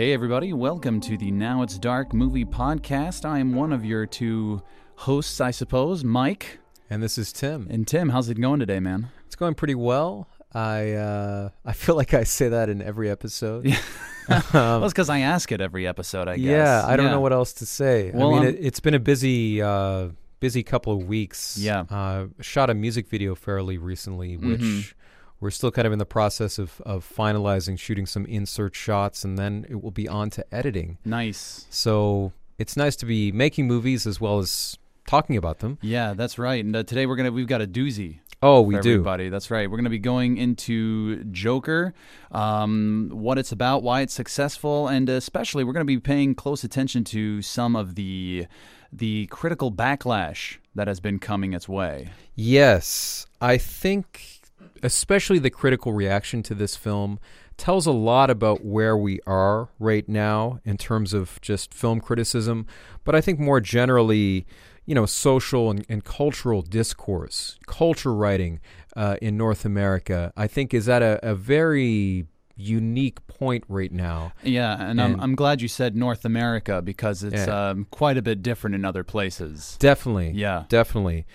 Hey, everybody, welcome to the Now It's Dark movie podcast. I am one of your two hosts, I suppose, Mike. And this is Tim. And Tim, how's it going today, man? It's going pretty well. I uh, I feel like I say that in every episode. Yeah. well, it's because I ask it every episode, I guess. Yeah, I don't know what else to say. Well, I mean, it, it's been a busy, uh, busy couple of weeks. Yeah. Uh, shot a music video fairly recently, which Mhm. We're still kind of in the process of, of finalizing, shooting some insert shots, and then it will be on to editing. Nice. So it's nice to be making movies as well as talking about them. Yeah, that's right. And uh, today we're gonna we've got a doozy. Oh, we do. everybody. That's right. We're going to be going into Joker, um, what it's about, why it's successful, and especially we're going to be paying close attention to some of the the critical backlash that has been coming its way. Yes, I think especially the critical reaction to this film tells a lot about where we are right now in terms of just film criticism, but I think more generally, you know, social and, and cultural discourse, culture writing uh, in North America, I think is at a, a very unique point right now. Yeah, and, I'm, I'm glad you said North America because it's Yeah. um, quite a bit different in other places. Definitely. Yeah. Definitely.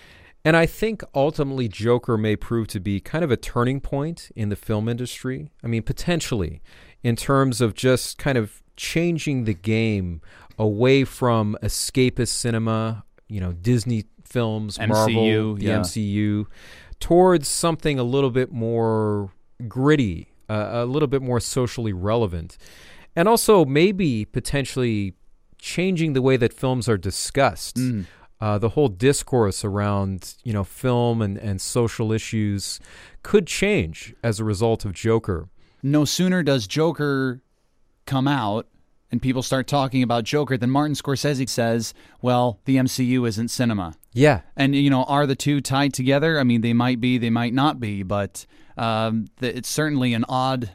And I think ultimately Joker may prove to be kind of a turning point in the film industry. I mean, potentially, in terms of just kind of changing the game away from escapist cinema, you know, Disney films, Marvel, MCU, the yeah. MCU, towards something a little bit more gritty, uh, a little bit more socially relevant. And also maybe potentially changing the way that films are discussed Mm. Uh, the whole discourse around you know film and, and social issues could change as a result of Joker. No sooner does Joker come out and people start talking about Joker than Martin Scorsese says, well, the MCU isn't cinema. Yeah, And, you know, are the two tied together? I mean, they might be, they might not be, but um, it's certainly an odd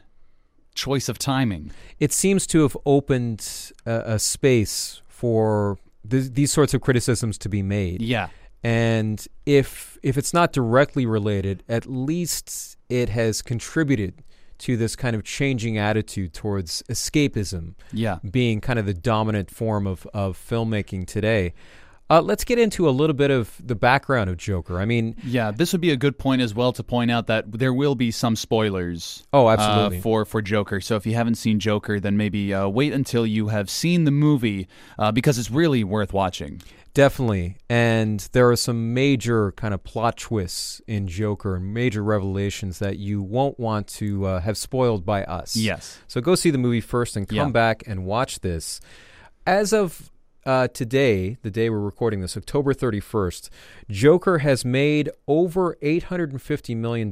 choice of timing. it seems to have opened a, a space for th- these sorts of criticisms to be made. Yeah. And if if it's not directly related, at least it has contributed to this kind of changing attitude towards escapism. Yeah. being kind of the dominant form of, of filmmaking today. Uh, let's get into a little bit of the background of Joker. I mean, Yeah, this would be a good point as well to point out that there will be some spoilers. Oh, uh, absolutely. for for Joker. So if you haven't seen Joker, then maybe uh, wait until you have seen the movie uh, because it's really worth watching. definitely. And there are some major kind of plot twists in Joker and major revelations that you won't want to uh, have spoiled by us. Yes. So go see the movie first and come Yeah. back and watch this. As of uh, today, the day we're recording this, October 31st, Joker has made over $850 million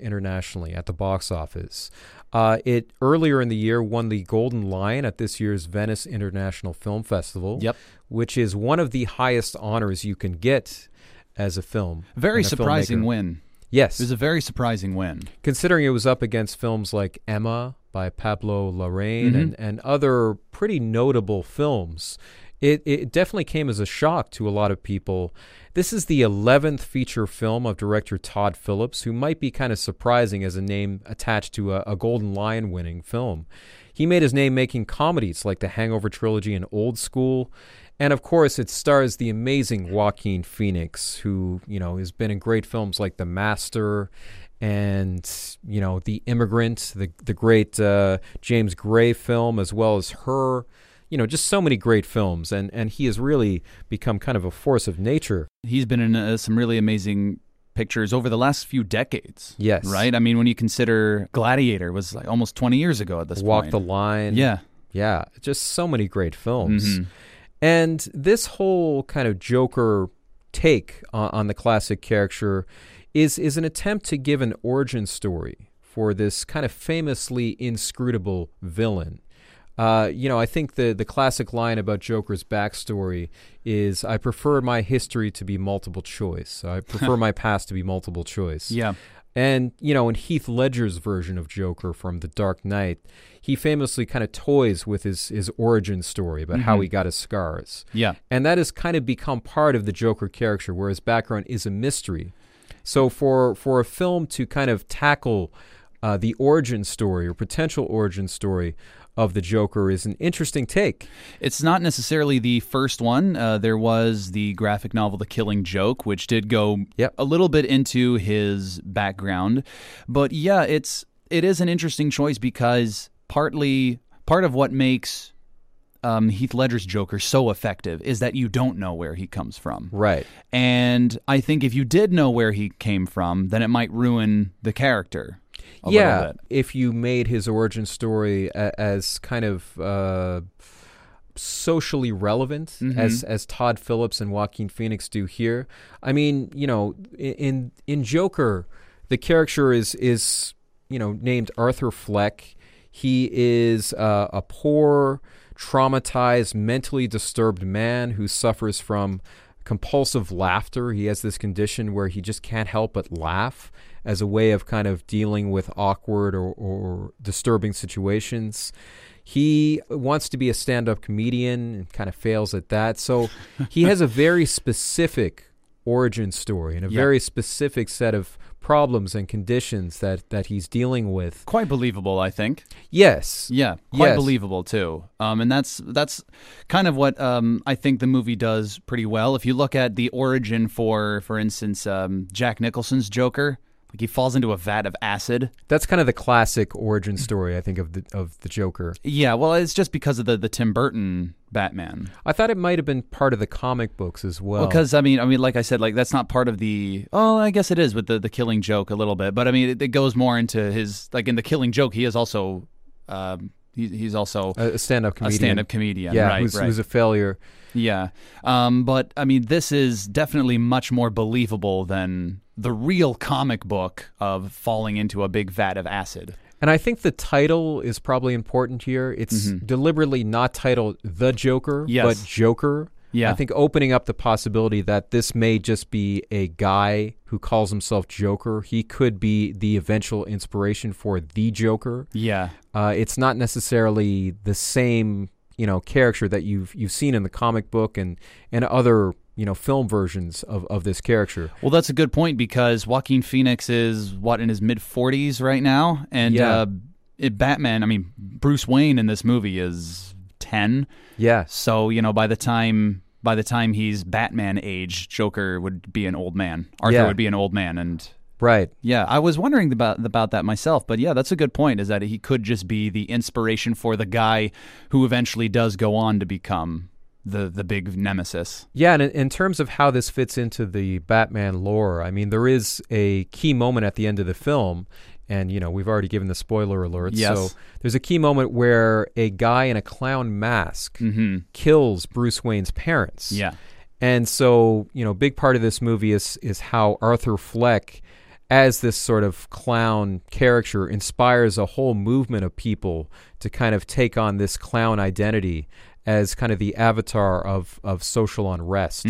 internationally at the box office. Uh, it earlier in the year won the Golden Lion at this year's Venice International Film Festival, Yep. which is one of the highest honors you can get as a film. Very a surprising filmmaker. win. Yes, It was a very surprising win. considering it was up against films like Ema by Pablo Larraín Mhm. and, and other pretty notable films, it, it definitely came as a shock to a lot of people. This is the 11th feature film of director Todd Phillips, who might be kind of surprising as a name attached to a, a Golden Lion winning film. He made his name making comedies like the Hangover trilogy and Old School. And of course, it stars the amazing Joaquin Phoenix, who, you know, has been in great films like The Master and, you know, The Immigrant, the, the great uh, James Gray film, as well as Her. You know, just so many great films. And, and he has really become kind of a force of nature. He's been in uh, some really amazing pictures over the last few decades. Yes. Right? I mean, when you consider Gladiator was like almost 20 years ago at this point. Walk point. the Line. Yeah. Yeah. Just so many great films. Mhm. And this whole kind of Joker take on, on the classic character is is an attempt to give an origin story for this kind of famously inscrutable villain. Uh, you know, I think the the classic line about Joker's backstory is, "I prefer my history to be multiple choice. I prefer my past to be multiple choice." Yeah. And, you know, in Heath Ledger's version of Joker from The Dark Knight, he famously kind of toys with his, his origin story about how Mhm. he got his scars. Yeah. And that has kind of become part of the Joker character, where his background is a mystery. So for for a film to kind of tackle uh, the origin story or potential origin story of the Joker is an interesting take. It's not necessarily the first one. Uh, there was the graphic novel The Killing Joke, which did go Yep. a little bit into his background. But yeah, it's it is an interesting choice because partly part of what makes um, Heath Ledger's Joker so effective is that you don't know where he comes from. Right. And I think if you did know where he came from, then it might ruin the character. Yeah, if you made his origin story a- as kind of uh, socially relevant Mm-hmm. as as Todd Phillips and Joaquin Phoenix do here. I mean, you know, in in Joker, the character is is you know named Arthur Fleck. He is uh, a poor, traumatized, mentally disturbed man who suffers from compulsive laughter. He has this condition where he just can't help but laugh as a way of kind of dealing with awkward or, or disturbing situations. He wants to be a stand up comedian and kind of fails at that. So he has a very specific origin story and a Yeah. very specific set of problems and conditions that, that he's dealing with. Quite believable, I think. Yes. Yeah, quite Yes. believable too. Um, and that's that's kind of what um, I think the movie does pretty well. If you look at the origin for, for instance, um, Jack Nicholson's Joker, like he falls into a vat of acid. That's kind of the classic origin story, I think, of the of the Joker. Yeah, well, it's just because of the the Tim Burton Batman. I thought it might have been part of the comic books as well. Because I mean, I mean, like I said, like that's not part of the. Oh, I guess it is with the the Killing Joke a little bit, but I mean, it, it goes more into his like in the Killing Joke. He is also, um, he, he's also a, a stand-up a comedian. stand-up comedian. yeah, right, who's, right. who's a failure. Yeah. Um, but I mean, this is definitely much more believable than the real comic book of falling into a big vat of acid. And I think the title is probably important here. It's deliberately not titled The Joker, Mm-hmm. Yes. but Joker. Yeah. I think opening up the possibility that this may just be a guy who calls himself Joker. He could be the eventual inspiration for the Joker. Yeah. Uh, it's not necessarily the same, you know, character that you've you've seen in the comic book and and other you know film versions of, of this character. Well, that's a good point because Joaquin Phoenix is what in his mid 40s right now, and Yeah. uh, it, Batman. I mean, Bruce Wayne in this movie is 10. Yeah. So you know, by the time by the time he's Batman age, Joker would be an old man. Arthur Yeah. would be an old man, and Right. Yeah, I was wondering about about that myself, but yeah, that's a good point. Is that he could just be the inspiration for the guy who eventually does go on to become the the big nemesis. Yeah, and in, in terms of how this fits into the Batman lore, I mean, there is a key moment at the end of the film, and you know we've already given the spoiler alert. Yes. So there's a key moment where a guy in a clown mask mm-hmm. kills Bruce Wayne's parents. Yeah, And so, you know, big part of this movie is is how Arthur Fleck, as this sort of clown character, inspires a whole movement of people to kind of take on this clown identity as kind of the avatar of of social unrest.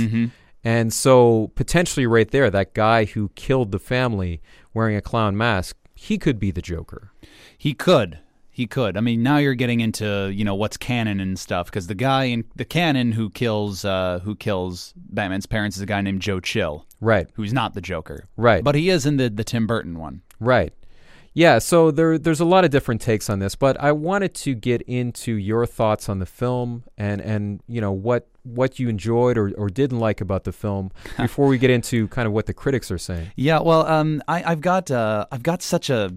And so, potentially, right there, that guy who killed the family wearing a clown mask, he could be the Joker. he could. He could. I mean, now you're getting into you know what's canon and stuff because the guy in the canon who kills uh, who kills Batman's parents is a guy named Joe Chill, Right. who's not the Joker, Right. But he is in the the Tim Burton one. Right. Yeah, so there there's a lot of different takes on this, but I wanted to get into your thoughts on the film and and you know what what you enjoyed or, or didn't like about the film before we get into kind of what the critics are saying. Yeah, well, um, I, I've got uh, I've got such a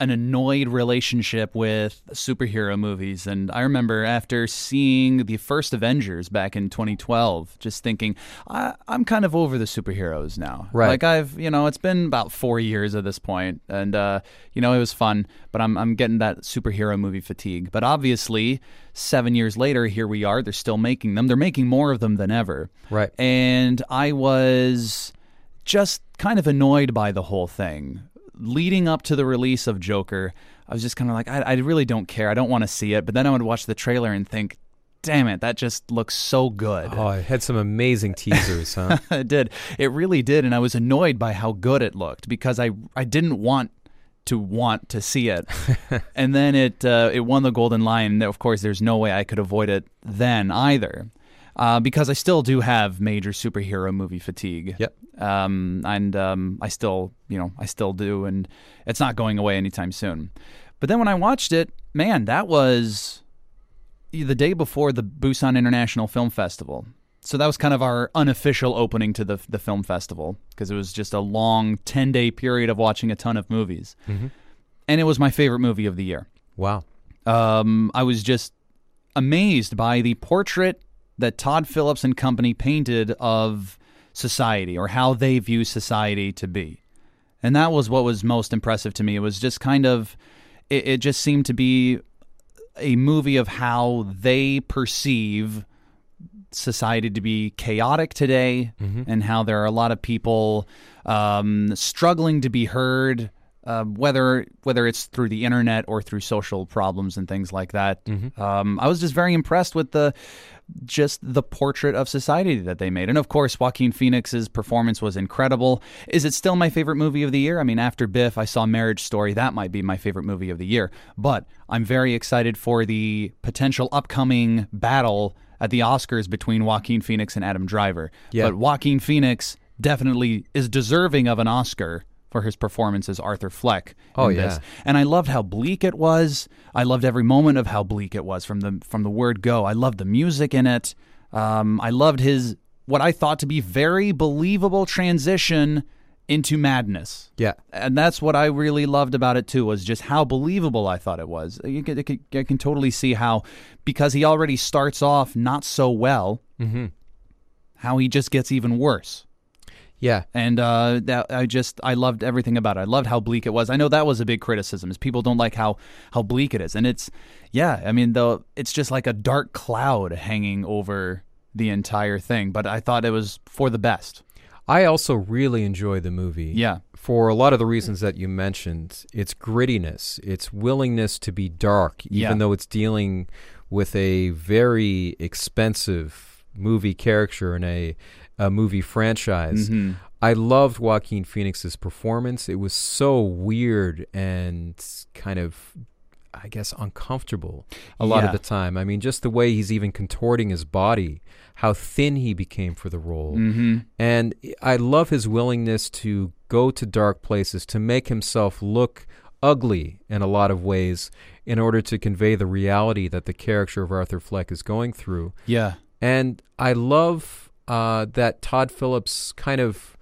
an annoyed relationship with superhero movies, and I remember after seeing the first Avengers back in 2012, just thinking I, I'm kind of over the superheroes now. Right. Like I've you know it's been about four years at this point, and uh, you know it was fun, but I'm I'm getting that superhero movie fatigue. But obviously, seven years later, here we are. They're still making them. They're making more of them than ever. Right. And I was just kind of annoyed by the whole thing. Leading up to the release of Joker, I was just kind of like, I, I really don't care. I don't want to see it. But then I would watch the trailer and think, damn it, that just looks so good. Oh, it had some amazing teasers, huh? it did. It really did. And I was annoyed by how good it looked because I, I didn't want to want to see it. and then it uh, it won the Golden Lion. Of course, there's no way I could avoid it then either. Uh, because I still do have major superhero movie fatigue. Yep. Um, and um, I still, you know, I still do, and it's not going away anytime soon. But then when I watched it, man, that was the day before the Busan International Film Festival. So that was kind of our unofficial opening to the the film festival because it was just a long ten day period of watching a ton of movies, and it was my favorite movie of the year. Wow. Um, I was just amazed by the portrait that Todd Phillips and company painted of society or how they view society to be. And that was what was most impressive to me. It was just kind of, it, it just seemed to be a movie of how they perceive society to be chaotic today and how there are a lot of people um, struggling to be heard uh, whether whether it's through the internet or through social problems and things like that. Um, I was just very impressed with the just the portrait of society that they made, and of course, Joaquin Phoenix's performance was incredible. Is it still my favorite movie of the year? I mean, after BIFF, I saw Marriage Story. That might be my favorite movie of the year, but I'm very excited for the potential upcoming battle at the Oscars between Joaquin Phoenix and Adam Driver. Yeah. But Joaquin Phoenix definitely is deserving of an Oscar for his performance as Arthur Fleck. Oh, yeah. this. And I loved how bleak it was. I loved every moment of how bleak it was from the from the word go. I loved the music in it. Um, I loved his what I thought to be very believable transition into madness. Yeah. And that's what I really loved about it too was just how believable I thought it was. You can, I can totally see how because he already starts off not so well, how he just gets even worse Yeah. and uh, that I just I loved everything about it. I loved how bleak it was. I know that was a big criticism is people don't like how how bleak it is, and it's yeah. I mean, though it's just like a dark cloud hanging over the entire thing. But I thought it was for the best. I also really enjoy the movie. Yeah. For a lot of the reasons that you mentioned, its grittiness, its willingness to be dark, even Yeah. though it's dealing with a very expensive movie character in a, a movie franchise. Mm-hmm. I loved Joaquin Phoenix's performance. It was so weird and kind of, I guess, uncomfortable a lot Yeah. of the time. I mean, just the way he's even contorting his body, how thin he became for the role. Mm-hmm. And I love his willingness to go to dark places, to make himself look ugly in a lot of ways in order to convey the reality that the character of Arthur Fleck is going through. Yeah. And I love uh, that Todd Phillips kind of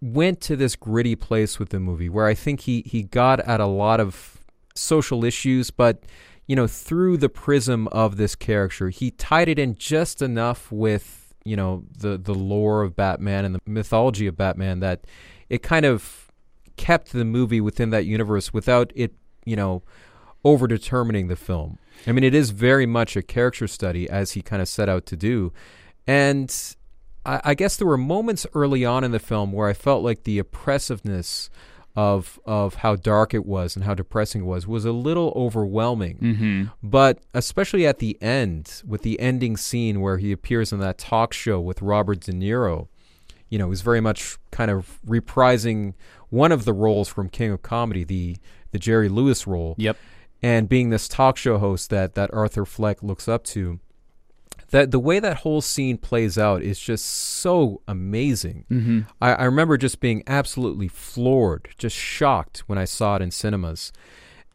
went to this gritty place with the movie where I think he, he got at a lot of social issues, but you know, through the prism of this character, he tied it in just enough with, you know, the, the lore of Batman and the mythology of Batman that it kind of kept the movie within that universe without it, you know, over determining the film. I mean, it is very much a character study as he kind of set out to do. And I, I guess there were moments early on in the film where I felt like the oppressiveness of of how dark it was and how depressing it was was a little overwhelming. Mm-hmm. But especially at the end, with the ending scene where he appears in that talk show with Robert De Niro, you know, he's very much kind of reprising one of the roles from King of Comedy, the the Jerry Lewis role Yep. And being this talk show host that that Arthur Fleck looks up to. That the way that whole scene plays out is just so amazing. Mm-hmm. I, I remember just being absolutely floored, just shocked when I saw it in cinemas.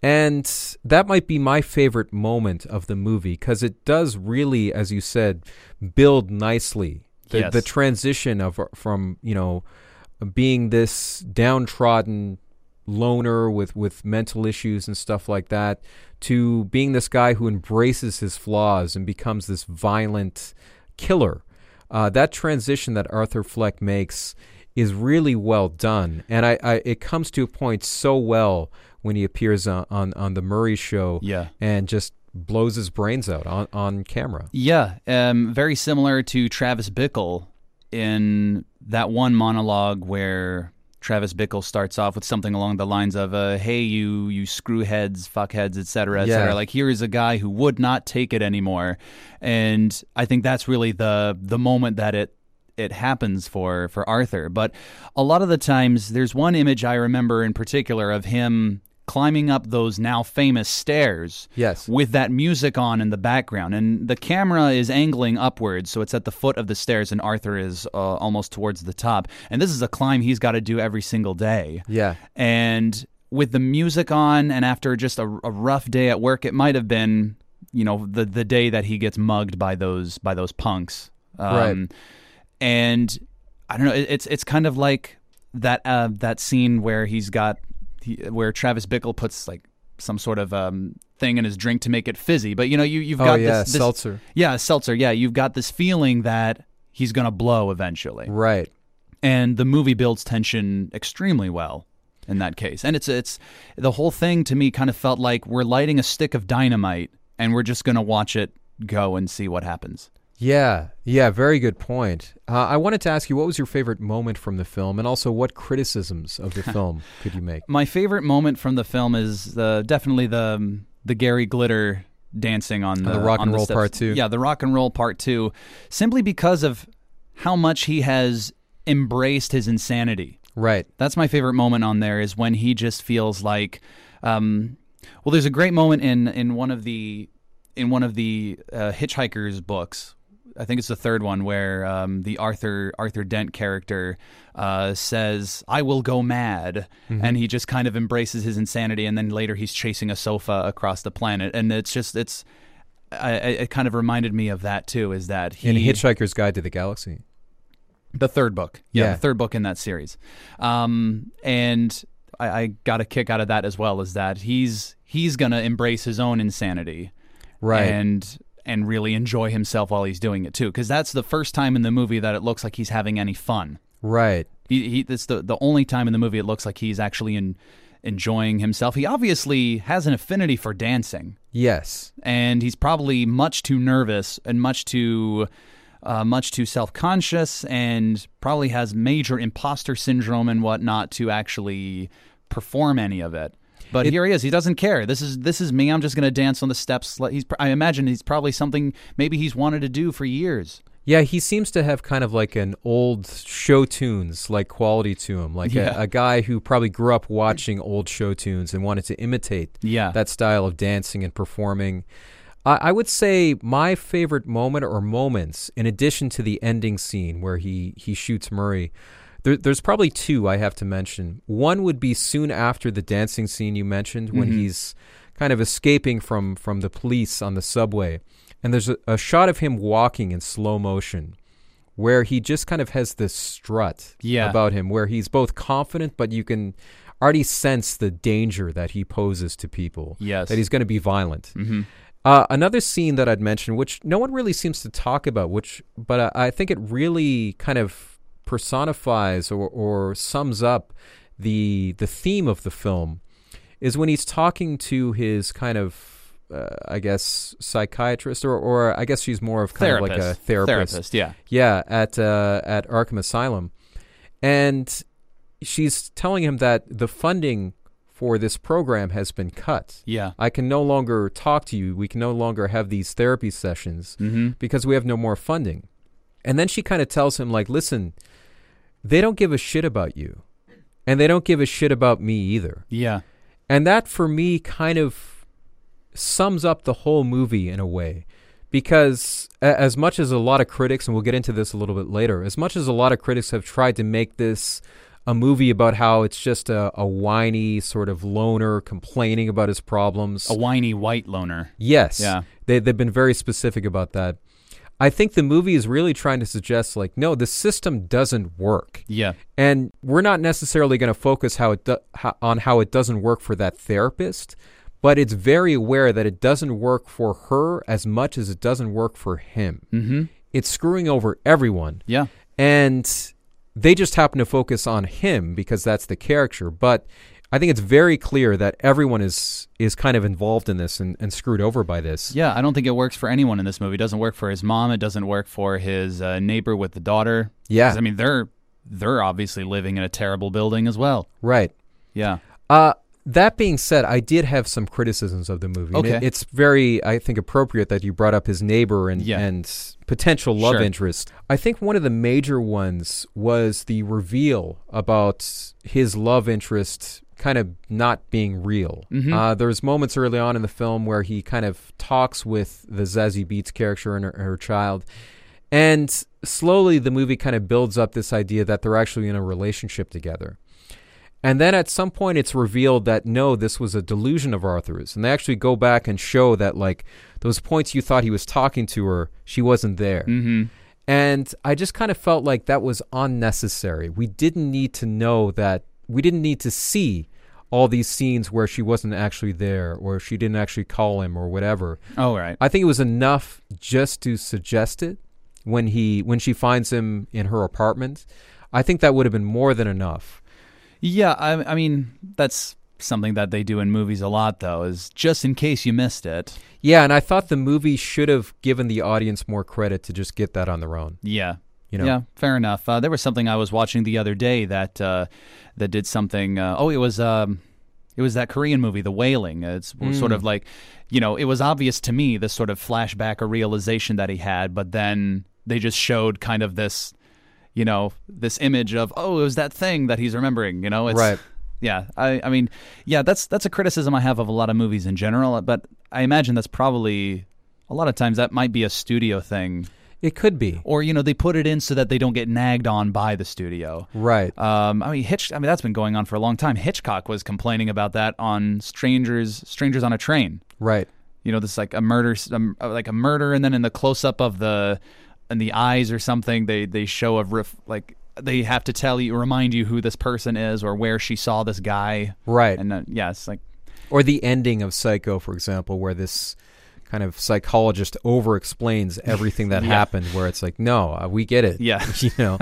And that might be my favorite moment of the movie because it does really, as you said, build nicely. The, Yes. the transition of from you know being this downtrodden loner with with mental issues and stuff like that to being this guy who embraces his flaws and becomes this violent killer. Uh, that transition that Arthur Fleck makes is really well done, and I, I it comes to a point so well when he appears on on, on the Murray Show Yeah. and just blows his brains out on, on camera. Yeah, um, very similar to Travis Bickle in that one monologue where Travis Bickle starts off with something along the lines of, uh, "Hey, you, you screwheads, fuckheads, etc., etc." Yeah. Like here is a guy who would not take it anymore, and I think that's really the the moment that it it happens for for Arthur. But a lot of the times, there's one image I remember in particular of him climbing up those now famous stairs Yes. with that music on in the background. And the camera is angling upwards, so it's at the foot of the stairs, and Arthur is uh, almost towards the top. And this is a climb he's got to do every single day. Yeah. And with the music on, and after just a, a rough day at work, it might have been, you know, the the day that he gets mugged by those by those punks. Um, Right. And I don't know. It, it's it's kind of like that uh, that scene where he's got he, where Travis Bickle puts like some sort of um, thing in his drink to make it fizzy. But you know, you you've Oh got yeah, this, this seltzer. yeah seltzer. Yeah, you've got this feeling that he's gonna blow eventually, Right. and the movie builds tension extremely well in that case. And it's it's the whole thing to me kind of felt like we're lighting a stick of dynamite and we're just gonna watch it go and see what happens. Yeah, yeah, very good point. Uh, I wanted to ask you, what was your favorite moment from the film, and also what criticisms of the film could you make? My favorite moment from the film is uh, definitely the the Gary Glitter dancing on the, the rock and the roll steps. part two. Yeah, the rock and roll part two, simply because of how much he has embraced his insanity. Right. That's my favorite moment on there is when he just feels like, um, well, there's a great moment in in one of the in one of the uh, Hitchhiker's books. I think it's the third one where um, the Arthur Arthur Dent character uh, says, "I will go mad," and he just kind of embraces his insanity, and then later he's chasing a sofa across the planet, and it's just it's. I, I- it kind of reminded me of that too. Is that he In Hitchhiker's Guide to the Galaxy. the third book. Yeah, Yeah. the third book in that series. Um, and I, I got a kick out of that as well. Is that he's he's gonna embrace his own insanity, Right. And and really enjoy himself while he's doing it too. Because that's the first time in the movie that it looks like he's having any fun. right. He, he it's the the only time in the movie it looks like he's actually in, enjoying himself. He obviously has an affinity for dancing Yes. and he's probably much too nervous and much too uh, much too self-conscious and probably has major imposter syndrome and whatnot to actually perform any of it but It- here he is. He doesn't care. This is this is me. I'm just going to dance on the steps. He's i imagine he's probably something maybe he's wanted to do for years. Yeah, he seems to have kind of like an old show tunes like quality to him, like Yeah. a, a guy who probably grew up watching old show tunes and wanted to imitate yeah. that style of dancing and performing. I, I would say my favorite moment or moments, in addition to the ending scene where he he shoots Murray, there, there's probably two I have to mention. One would be soon after the dancing scene you mentioned, when Mhm. he's kind of escaping from from the police on the subway, and there's a, a shot of him walking in slow motion. Where he just kind of has this strut Yeah. about him, where he's both confident, but you can already sense the danger that he poses to people yes that he's going to be violent. hmm Uh, another scene that I'd mention, which no one really seems to talk about, which but I, I think it really kind of personifies or, or sums up the the theme of the film, is when he's talking to his kind of uh, I guess psychiatrist or or I guess she's more of kind therapist of like a therapist. therapist yeah Yeah, at uh, at Arkham Asylum, and she's telling him that the funding for this program has been cut. yeah I can no longer talk to you. We can no longer have these therapy sessions hmm because we have no more funding. And then she kind of tells him, like, listen, they don't give a shit about you. And they don't give a shit about me either. yeah And that, for me, kind of sums up the whole movie in a way. Because a- as much as a lot of critics, and we'll get into this a little bit later, as much as a lot of critics have tried to make this a movie about how it's just a, a whiny sort of loner complaining about his problems. a whiny white loner Yes. Yeah. They, they've been very specific about that. I think the movie is really trying to suggest, like, no, the system doesn't work. yeah And we're not necessarily going to focus how it do- how, on how it doesn't work for that therapist, but it's very aware that it doesn't work for her as much as it doesn't work for him. hmm It's screwing over everyone. yeah And they just happen to focus on him because that's the character. But I think it's very clear that everyone is is kind of involved in this and, and screwed over by this. Yeah, I don't think it works for anyone in this movie. It doesn't work for his mom. It doesn't work for his uh, neighbor with the daughter. Yeah. I mean, they're they're obviously living in a terrible building as well. Right. Yeah. Uh, that being said, I did have some criticisms of the movie. And it- Okay. it's very, I think, appropriate that you brought up his neighbor and, Yeah. and potential love Sure. interest. I think one of the major ones was the reveal about his love interest kind of not being real. Mhm. Uh, there's moments early on in the film where he kind of talks with the Zazie Beetz character and her, her child, and slowly the movie kind of builds up this idea that they're actually in a relationship together. And then at some point, it's revealed that no, this was a delusion of Arthur's. And they actually go back and show that, like, those points you thought he was talking to her, she wasn't there. Mm-hmm. And I just kind of felt like that was unnecessary. We didn't need to know that, we didn't need to see all these scenes where she wasn't actually there or she didn't actually call him or whatever. Oh, right. I think it was enough just to suggest it when he when she finds him in her apartment. I think that would have been more than enough. Yeah, I, I mean that's something that they do in movies a lot, though, is just in case you missed it. Yeah, and I thought the movie should have given the audience more credit to just get that on their own. Yeah. You know? Yeah, fair enough. Uh, there was something I was watching the other day that uh, that did something. Uh, oh, it was um, it was that Korean movie, The Wailing. It's sort of like, you know, it was obvious to me this sort of flashback or realization that he had, but then they just showed kind of this, you know, this image of oh, it was that thing that he's remembering. You know, it's, Right. Yeah, I, I mean, yeah, that's that's a criticism I have of a lot of movies in general, but I imagine that's probably a lot of times that might be a studio thing It could be. or you know they put it in so that they don't get nagged on by the studio. Right. Um, I mean, Hitch. I mean, that's been going on for a long time. Hitchcock was complaining about that on Strangers, Strangers on a Train. Right. You know, this like a murder, um, like a murder, and then in the close up of the, in the eyes or something, they they show a riff like they have to tell you, remind you who this person is or where she saw this guy. Right. And uh, yeah, it's like Or the ending of Psycho, for example, where this kind of psychologist over explains everything that Yeah. happened where it's like no uh, we get it Yeah. you know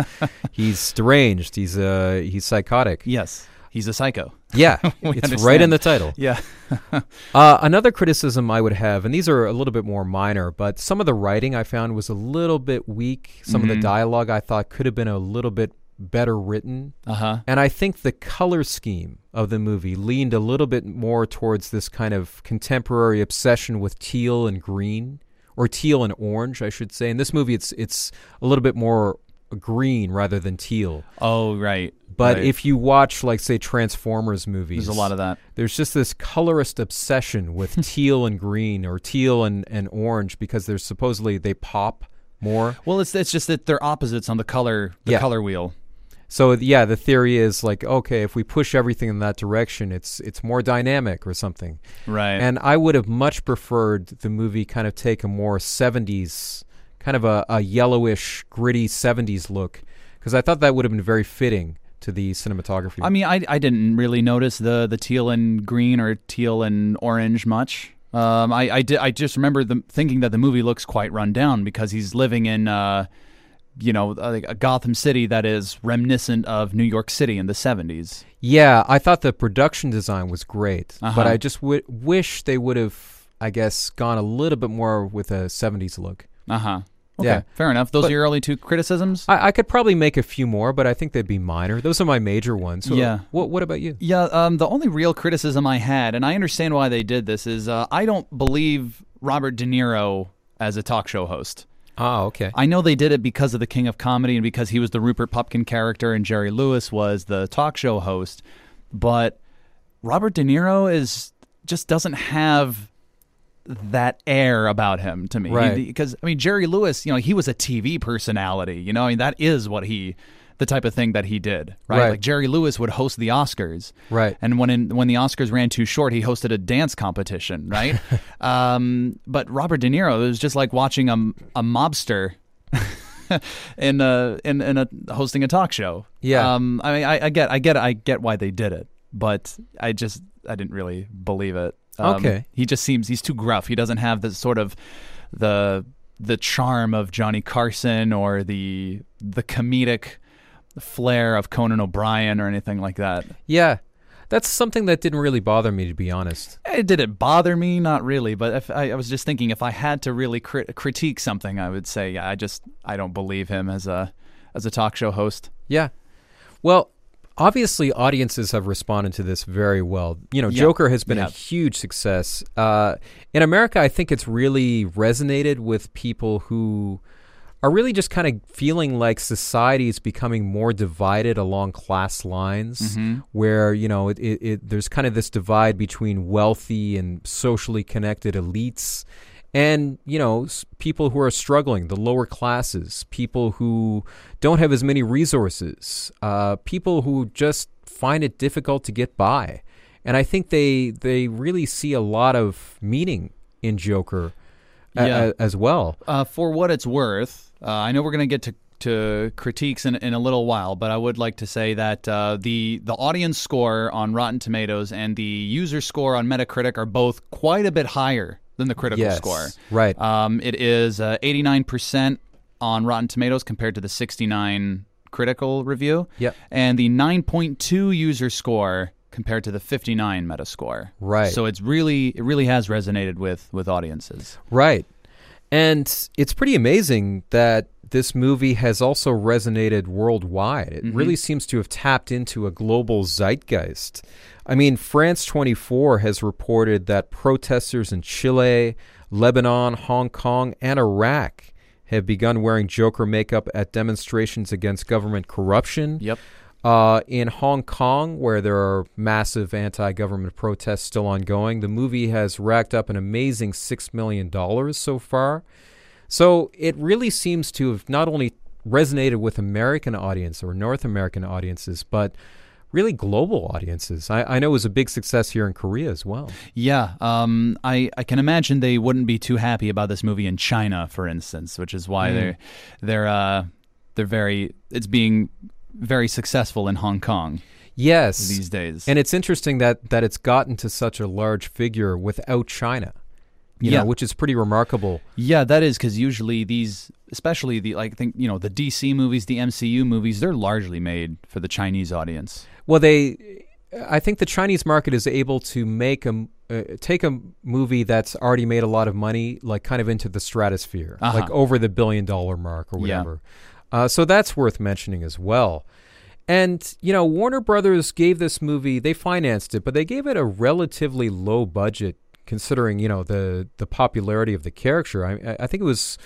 he's deranged he's uh he's psychotic yes, he's a psycho. yeah it's right in the title Yeah. uh, another criticism i would have and these are a little bit more minor but some of the writing i found was a little bit weak some of the Mhm. dialogue i thought could have been a little bit better written Uh huh. and I think the color scheme of the movie leaned a little bit more towards this kind of contemporary obsession with teal and green, or teal and orange, I should say. In this movie, it's it's a little bit more green rather than teal. Oh right. But Right. if you watch, like, say, Transformers movies, there's a lot of that. there's just this colorist obsession with teal and green, or teal and, and orange, because there's supposedly they pop more. Well, it's it's just that they're opposites on the color the Yeah. color wheel. So yeah, the theory is like, okay, if we push everything in that direction, it's it's more dynamic or something. Right. And I would have much preferred the movie kind of take a more 70s, kind of a, a yellowish, gritty 70s look, because I thought that would have been very fitting to the cinematography. I mean, I I didn't really notice the the teal and green or teal and orange much. Um, I I did I just remember the, thinking that the movie looks quite run down because he's living in uh, you know, like a Gotham City that is reminiscent of New York City in the seventies. yeah, I thought the production design was great, Uh-huh. but I just w- wish they would have, I guess, gone a little bit more with a 70s look. Uh huh. Okay, Yeah. fair enough. Those But- are your only two criticisms. I, I could probably make a few more, but I think they'd be minor. Those are my major ones. So Yeah. What What about you? Yeah, um, the only real criticism I had, and I understand why they did this, is uh, I don't believe Robert De Niro as a talk show host. Oh, okay. I know they did it because of the King of Comedy and because he was the Rupert Pupkin character and Jerry Lewis was the talk show host, but Robert De Niro is just doesn't have that air about him to me. Right. Because I mean Jerry Lewis, you know, he was a TV personality, you know, I mean that is what he the type of thing that he did, right? Right. Like Jerry Lewis would host the Oscars. Right. And when in, when the Oscars ran too short, he hosted a dance competition, right? um, but Robert De Niro, it was just like watching a, a mobster in a in, in a hosting a talk show. Yeah. Um, I mean, I, I get, I get, I get why they did it, but I just, I didn't really believe it. Um, Okay. He just seems he's too gruff. He doesn't have the sort of the the charm of Johnny Carson or the the comedic flair of Conan O'Brien or anything like that. Yeah. That's something that didn't really bother me, to be honest. It did it bother me? Not really, but if I, I was just thinking if I had to really crit- critique something, I would say yeah, I just I don't believe him as a as a talk show host. Yeah. Well, obviously, audiences have responded to this very well. You know, Yeah. Joker has been Yeah. a huge success. Uh, in America, I think it's really resonated with people who are really just kind of feeling like society is becoming more divided along class lines, Mm-hmm. where you know it, it, it, there's kind of this divide between wealthy and socially connected elites, and you know s- people who are struggling, the lower classes, people who don't have as many resources, uh, people who just find it difficult to get by, and I think they they really see a lot of meaning in Joker. Yeah. as well. Uh, for what it's worth, uh, I know we're going to get to to critiques in, in a little while, but I would like to say that uh, the the audience score on Rotten Tomatoes and the user score on Metacritic are both quite a bit higher than the critical Yes, score. right. Um, it is eighty nine percent on Rotten Tomatoes compared to the sixty nine critical review. Yep. And the nine point two user score compared to the fifty nine Metascore. Right. So it's really it really has resonated with with audiences. Right. And it's pretty amazing that this movie has also resonated worldwide. It mm-hmm. really seems to have tapped into a global zeitgeist. I mean, France 24 has reported that protesters in Chile, Lebanon, Hong Kong, and Iraq have begun wearing Joker makeup at demonstrations against government corruption. Yep. Uh, in Hong Kong, where there are massive anti government protests still ongoing, the movie has racked up an amazing $6 million so far. So it really seems to have not only resonated with American audience or North American audiences, but really global audiences. I, I know it was a big success here in Korea as well. Yeah, um, I I can imagine they wouldn't be too happy about this movie in China, for instance, which is why they're they're uh, they're very it's being very successful in Hong Kong Yes. these days. and it's interesting that, that it's gotten to such a large figure without China, you Yeah. know, which is pretty remarkable. yeah, that is because usually these, especially the like, think you know the DC movies, the MCU movies, they're largely made for the Chinese audience. Well, they, I think the Chinese market is able to make a uh, take a movie that's already made a lot of money, like kind of into the stratosphere, Uh-huh. like over the billion dollar mark or Yeah. whatever. Uh, so that's worth mentioning as well. And you know, Warner Brothers gave this movie they financed it, but they gave it a relatively low budget considering you know the the popularity of the character. I, I think it was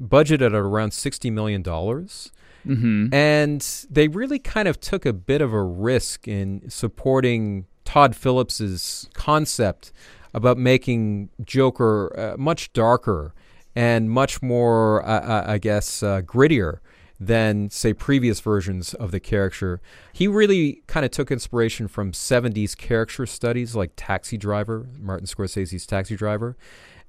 budgeted at around sixty million dollars. Mm-hmm. And they really kind of took a bit of a risk in supporting Todd Phillips's concept about making Joker uh, much darker and much more, uh, uh, I guess, uh, grittier than, say, previous versions of the character. He really kind of took inspiration from 70s character studies like Taxi Driver, Martin Scorsese's Taxi Driver.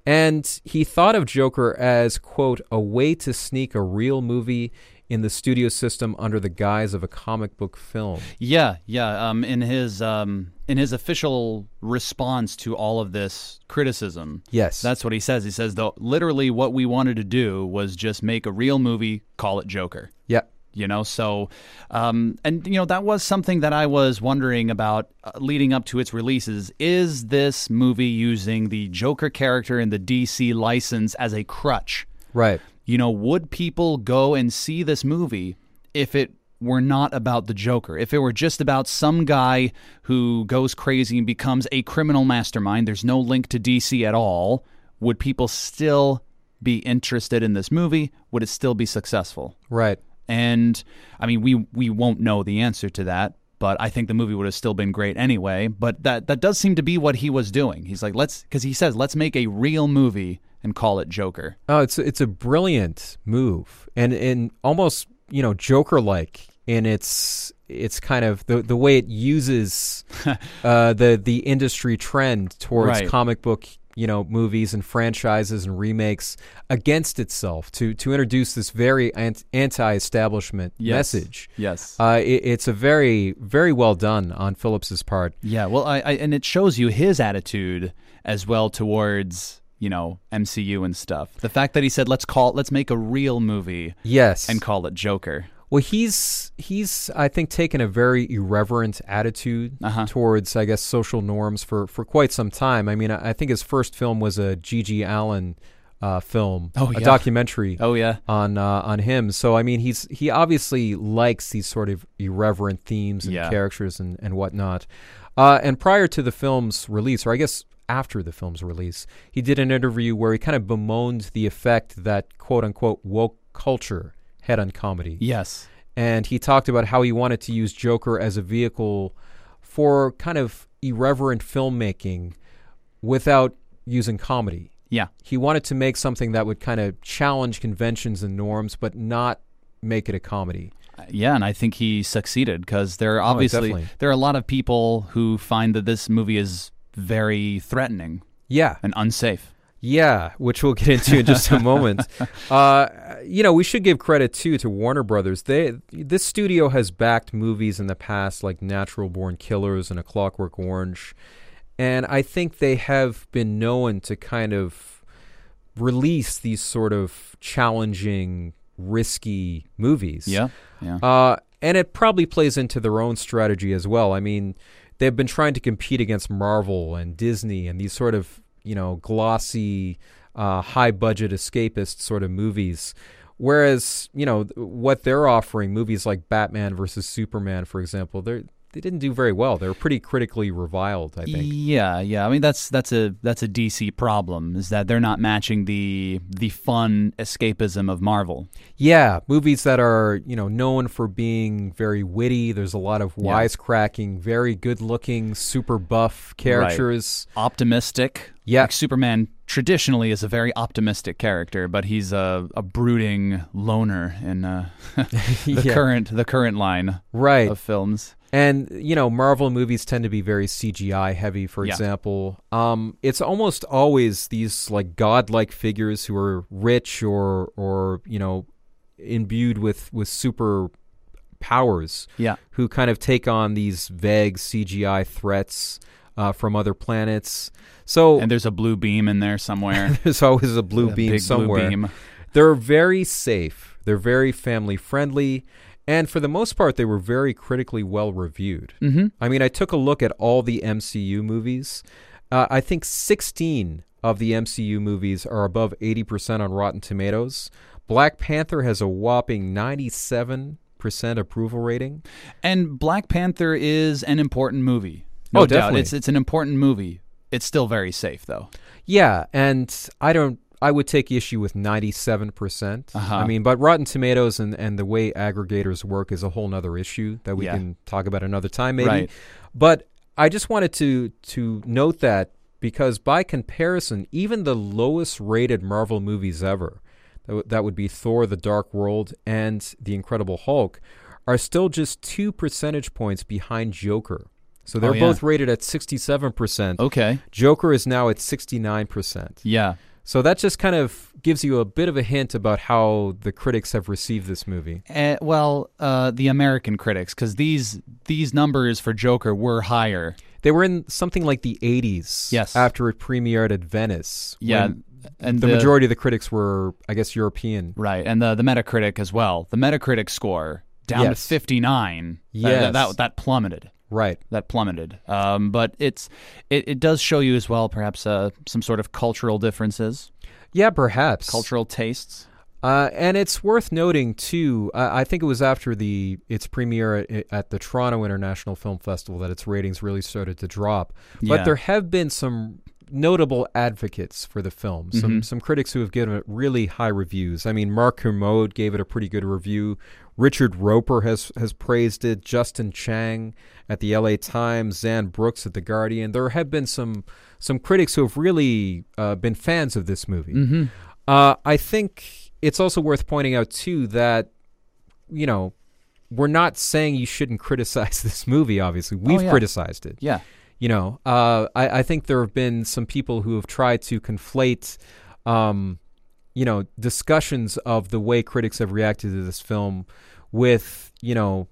And he thought of Joker as, quote, a way to sneak a real movie in the studio system under the guise of a comic book film. Yeah, yeah. Um, in his um, in his official response to all of this criticism, Yes. That's what he says. He says, though, literally, what we wanted to do was just make a real movie, call it Joker. yeah. You know, so, um, and, you know, that was something that I was wondering about uh, leading up to its releases. Is this movie using the Joker character in the DC license as a crutch? Right. You know, would people go and see this movie if it were not about the Joker? If it were just about some guy who goes crazy and becomes a criminal mastermind, there's no link to DC at all, would people still be interested in this movie? Would it still be successful? Right. And I mean, we we won't know the answer to that, but I think the movie would have still been great anyway. But that that does seem to be what he was doing. He's like, let's because he says, let's make a real movie and call it Joker. Oh, it's it's a brilliant move, and and almost you know Joker like in its it's kind of the the way it uses uh, the the industry trend towards Right. comic book you know movies and franchises and remakes against itself to to introduce this very anti-establishment Yes. message. Yes. Uh, it, it's a very very well done on Phillips's part. Yeah, well, I, I and it shows you his attitude as well towards you know MCU and stuff. The fact that he said, "Let's call, let's make a real movie Yes, and call it Joker." Well, he's he's I think taken a very irreverent attitude Uh-huh. towards I guess social norms for for quite some time. I mean, I, I think his first film was a G.G. Allin uh, film, Oh, a documentary Oh yeah, on uh, on him. So I mean, he's he obviously likes these sort of irreverent themes and Yeah. characters and and whatnot. Uh, and prior to the film's release, or I guess after the film's release, he did an interview where he kind of bemoaned the effect that quote unquote woke culture had on comedy. Yes. And he talked about how he wanted to use Joker as a vehicle for kind of irreverent filmmaking without using comedy. Yeah. He wanted to make something that would kind of challenge conventions and norms, but not make it a comedy. Uh, yeah, and I think he succeeded because there are obviously definitely. there are a lot of people who find that this movie is very threatening Yeah. and unsafe. Yeah, which we'll get into in just a moment. Uh, you know, we should give credit too to Warner Brothers. They this studio has backed movies in the past like Natural Born Killers and A Clockwork Orange, and I think they have been known to kind of release these sort of challenging, risky movies. Yeah. Yeah. Uh, and it probably plays into their own strategy as well. I mean, they've been trying to compete against Marvel and Disney and these sort of, you know, glossy, uh, high budget escapist sort of movies. Whereas, you know, what they're offering, movies like Batman versus Superman, for example, they they didn't do very well. They were pretty critically reviled, I think. Yeah, yeah. I mean that's that's a that's a DC problem is that they're not matching the the fun escapism of Marvel. Yeah, movies that are you know known for being very witty. There's a lot of Yeah. wisecracking, very good-looking, super buff characters. Optimistic. Yeah. Like Superman traditionally is a very optimistic character, but he's a, a brooding loner in uh, the Yeah. current the current line Right. of films. And you know, Marvel movies tend to be very CGI heavy. For Yeah. example, um, it's almost always these like godlike figures who are rich or or you know imbued with with super powers Yeah. who kind of take on these vague CGI threats uh, from other planets. So And there's a blue beam in there somewhere. there's always a blue A beam somewhere. Blue beam. They're very safe. They're very family friendly. And for the most part, they were very critically well reviewed. Mm-hmm. I mean, I took a look at all the MCU movies. Uh, I think 16 of the MCU movies are above 80% on Rotten Tomatoes. Black Panther has a whopping 97% approval rating. And Black Panther is an important movie. Oh, No doubt. definitely. It's it's an important movie. It's still very safe though. Yeah, and I don't. I would take issue with 97%. Uh-huh. I mean, but Rotten Tomatoes and, and the way aggregators work is a whole nother issue that we Yeah. can talk about another time, maybe. Right. But I just wanted to to note that because by comparison, even the lowest rated Marvel movies ever, that, w- that would be Thor: The Dark World and The Incredible Hulk, are still just two percentage points behind Joker. So they're Oh, yeah. both rated at 67%. Okay. Joker is now at 69%. Yeah. So that just kind of gives you a bit of a hint about how the critics have received this movie. Uh, well, uh, the American critics, because these these numbers for Joker were higher. They were in something like the 80s Yes. after it premiered at Venice. Yeah, and the, majority of the critics were, I guess, European. right, and the the Metacritic as well. The Metacritic score down Yes. to fifty nine. Yes. that, that that plummeted. Right. That plummeted. Um, but it's it, it does show you as well, perhaps uh, some sort of cultural differences, Yeah, perhaps. cultural tastes. Uh, and it's worth noting too. Uh, I think it was after the its premiere at, at the Toronto International Film Festival that its ratings really started to drop. But Yeah. there have been some notable advocates for the film. Some Mm-hmm. some critics who have given it really high reviews. I mean, Mark Kermode gave it a pretty good review. Richard Roeper has has praised it. Justin Chang at the L.A. Times. Xan Brooks at the Guardian. There have been some some critics who have really uh, been fans of this movie. Mm-hmm. Uh, I think it's also worth pointing out too that you know we're not saying you shouldn't criticize this movie. Obviously, we've Oh, yeah. criticized it. Yeah. You know, uh, I, I think there have been some people who have tried to conflate, um, you know, discussions of the way critics have reacted to this film with you know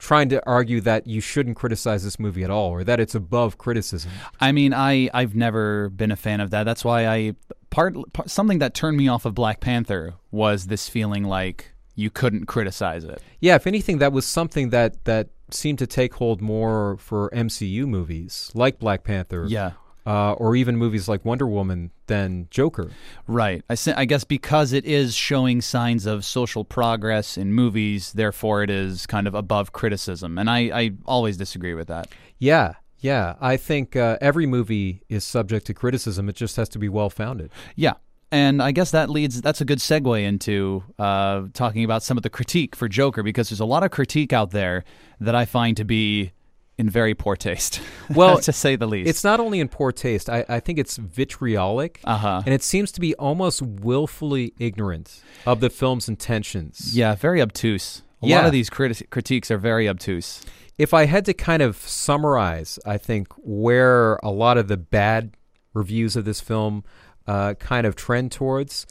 trying to argue that you shouldn't criticize this movie at all or that it's above criticism. I mean, I I've never been a fan of that. That's why I part, part something that turned me off of Black Panther was this feeling like you couldn't criticize it. Yeah, if anything, that was something that that seemed to take hold more for MCU movies like Black Panther, Yeah. uh, or even movies like Wonder Woman than Joker. Right. I, I guess because it is showing signs of social progress in movies, therefore it is kind of above criticism. And I, I always disagree with that. Yeah, yeah. I think uh, every movie is subject to criticism. It just has to be well founded. Yeah. And I guess that leads, that's a good segue into uh, talking about some of the critique for Joker because there's a lot of critique out there that I find to be in very poor taste. Well, to say the least. It's not only in poor taste, I, I think it's vitriolic. Uh huh. And it seems to be almost willfully ignorant of the film's intentions. Yeah, very obtuse. A Yeah. lot of these criti- critiques are very obtuse. If I had to kind of summarize, I think where a lot of the bad reviews of this film uh, kind of trend towards,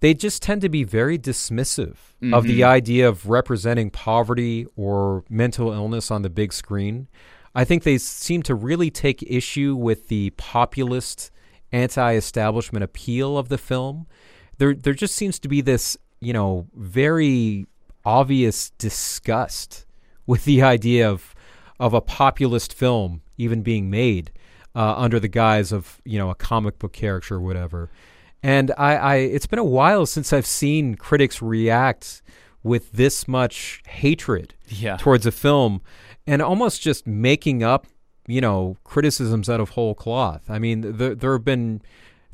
they just tend to be very dismissive of the idea of representing poverty or mental illness on the big screen. I think they seem to really take issue with the populist, anti-establishment appeal of the film. There, there just seems to be this, you know, very obvious disgust with the idea of of a populist film even being made uh, under the guise of you know a comic book character or whatever. And I, I, it's been a while since I've seen critics react with this much hatred Yeah. towards a film, and almost just making up, you know, criticisms out of whole cloth. I mean, there, there have been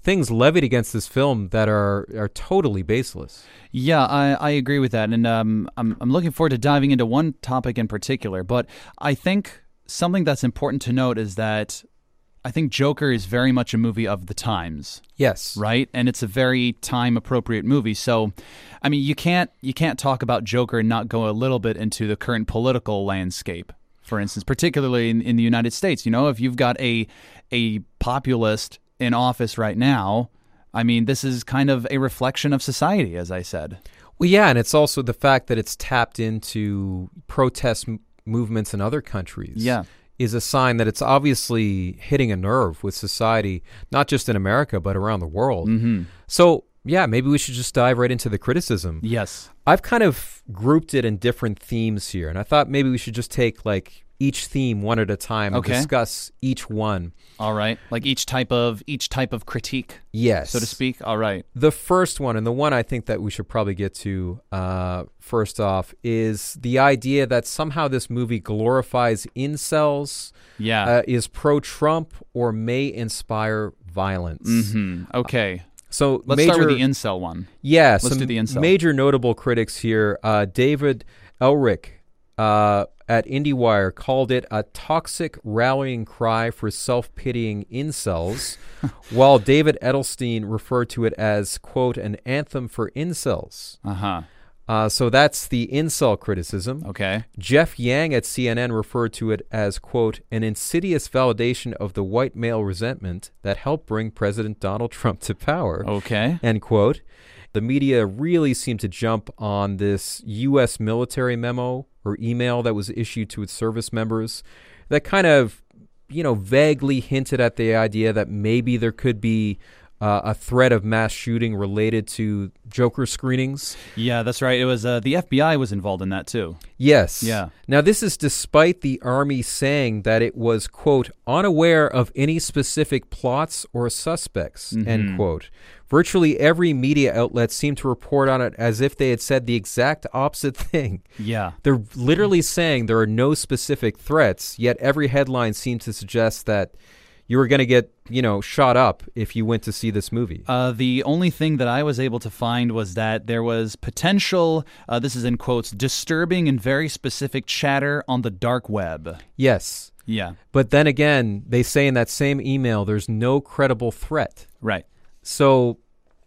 things levied against this film that are are totally baseless. Yeah, I, I agree with that, and um, I'm I'm looking forward to diving into one topic in particular. But I think something that's important to note is that I think Joker is very much a movie of the times, Yes, right? And it's a very time appropriate movie. So, I mean, you can't you can't talk about Joker and not go a little bit into the current political landscape. For instance, particularly in, in the United States, you know, if you've got a a populist in office right now, I mean, this is kind of a reflection of society, as I said. Well, yeah, and it's also the fact that it's tapped into protest m- movements in other countries. Yeah. Is a sign that it's obviously hitting a nerve with society, not just in America but around the world. Mm-hmm. So, yeah, maybe we should just dive right into the criticism. Yes. I've kind of grouped it in different themes here, and I thought maybe we should just take like each theme one at a time Okay. and discuss each one. All right. Like each type of each type of critique, Yes, so to speak. All right. The first one, and the one I think that we should probably get to uh, first off, is the idea that somehow this movie glorifies incels, Yeah. uh, is pro-Trump, or may inspire violence. hmm Okay. So Let's major, start with the incel one. yeah, let's do the incel. major notable critics here. Uh, David Ehrlich uh, at IndieWire called it a toxic rallying cry for self-pitying incels, while David Edelstein referred to it as "quote an anthem for incels." Uh huh. Uh, so that's the incel criticism. Okay. Jeff Yang at CNN referred to it as, quote, an insidious validation of the white male resentment that helped bring President Donald Trump to power, Okay. end quote. The media really seemed to jump on this U.S. military memo or email that was issued to its service members that kind of, you know, vaguely hinted at the idea that maybe there could be uh, a threat of mass shooting related to Joker screenings. Yeah, that's right. It was uh, the FBI was involved in that too. Yes. Yeah. Now, this is despite the Army saying that it was, quote, unaware of any specific plots or suspects, end quote. Virtually every media outlet seemed to report on it as if they had said the exact opposite thing. Yeah. They're literally saying there are no specific threats, yet every headline seemed to suggest that you were going to get, you know, shot up if you went to see this movie. Uh, the only thing that I was able to find was that there was potential, uh, this is in quotes, disturbing and very specific chatter on the dark web. yes. Yeah. But then again, they say in that same email there's no credible threat. Right. So,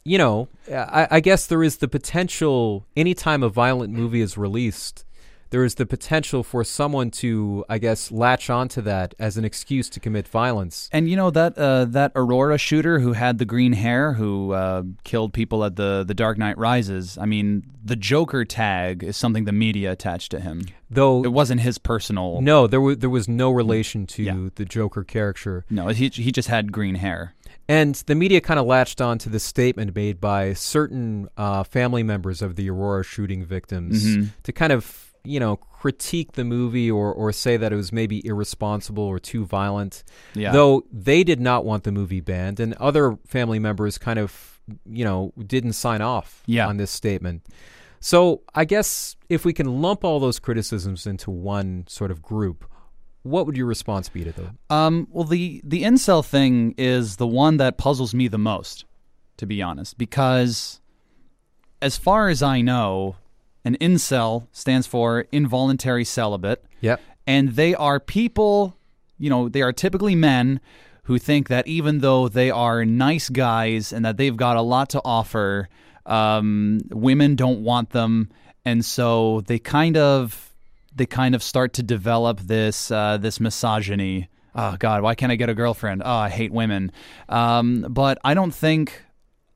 you know, I, I guess there is the potential, anytime a violent movie is released, there is the potential for someone to, I guess, latch onto that as an excuse to commit violence. And you know that uh, that Aurora shooter who had the green hair, who uh, killed people at the the Dark Knight Rises. I mean, the Joker tag is something the media attached to him. Though, It wasn't his personal. no, there, w- there was no relation to Yeah. the Joker character. No, he he just had green hair. And the media kind of latched on to this statement made by certain uh, family members of the Aurora shooting victims Mm-hmm. to kind of, you know, critique the movie or, or say that it was maybe irresponsible or too violent. Yeah. Though they did not want the movie banned, and other family members kind of, you know, didn't sign off Yeah. on this statement. So I guess if we can lump all those criticisms into one sort of group, what would your response be to them? Um, well, the the incel thing is the one that puzzles me the most, to be honest, because as far as I know, an incel stands for involuntary celibate, Yep. and they are people, you know, they are typically men who think that even though they are nice guys and that they've got a lot to offer, um, women don't want them, and so they kind of they kind of start to develop this uh, this misogyny. Oh God, why can't I get a girlfriend? Oh, I hate women. Um, but I don't think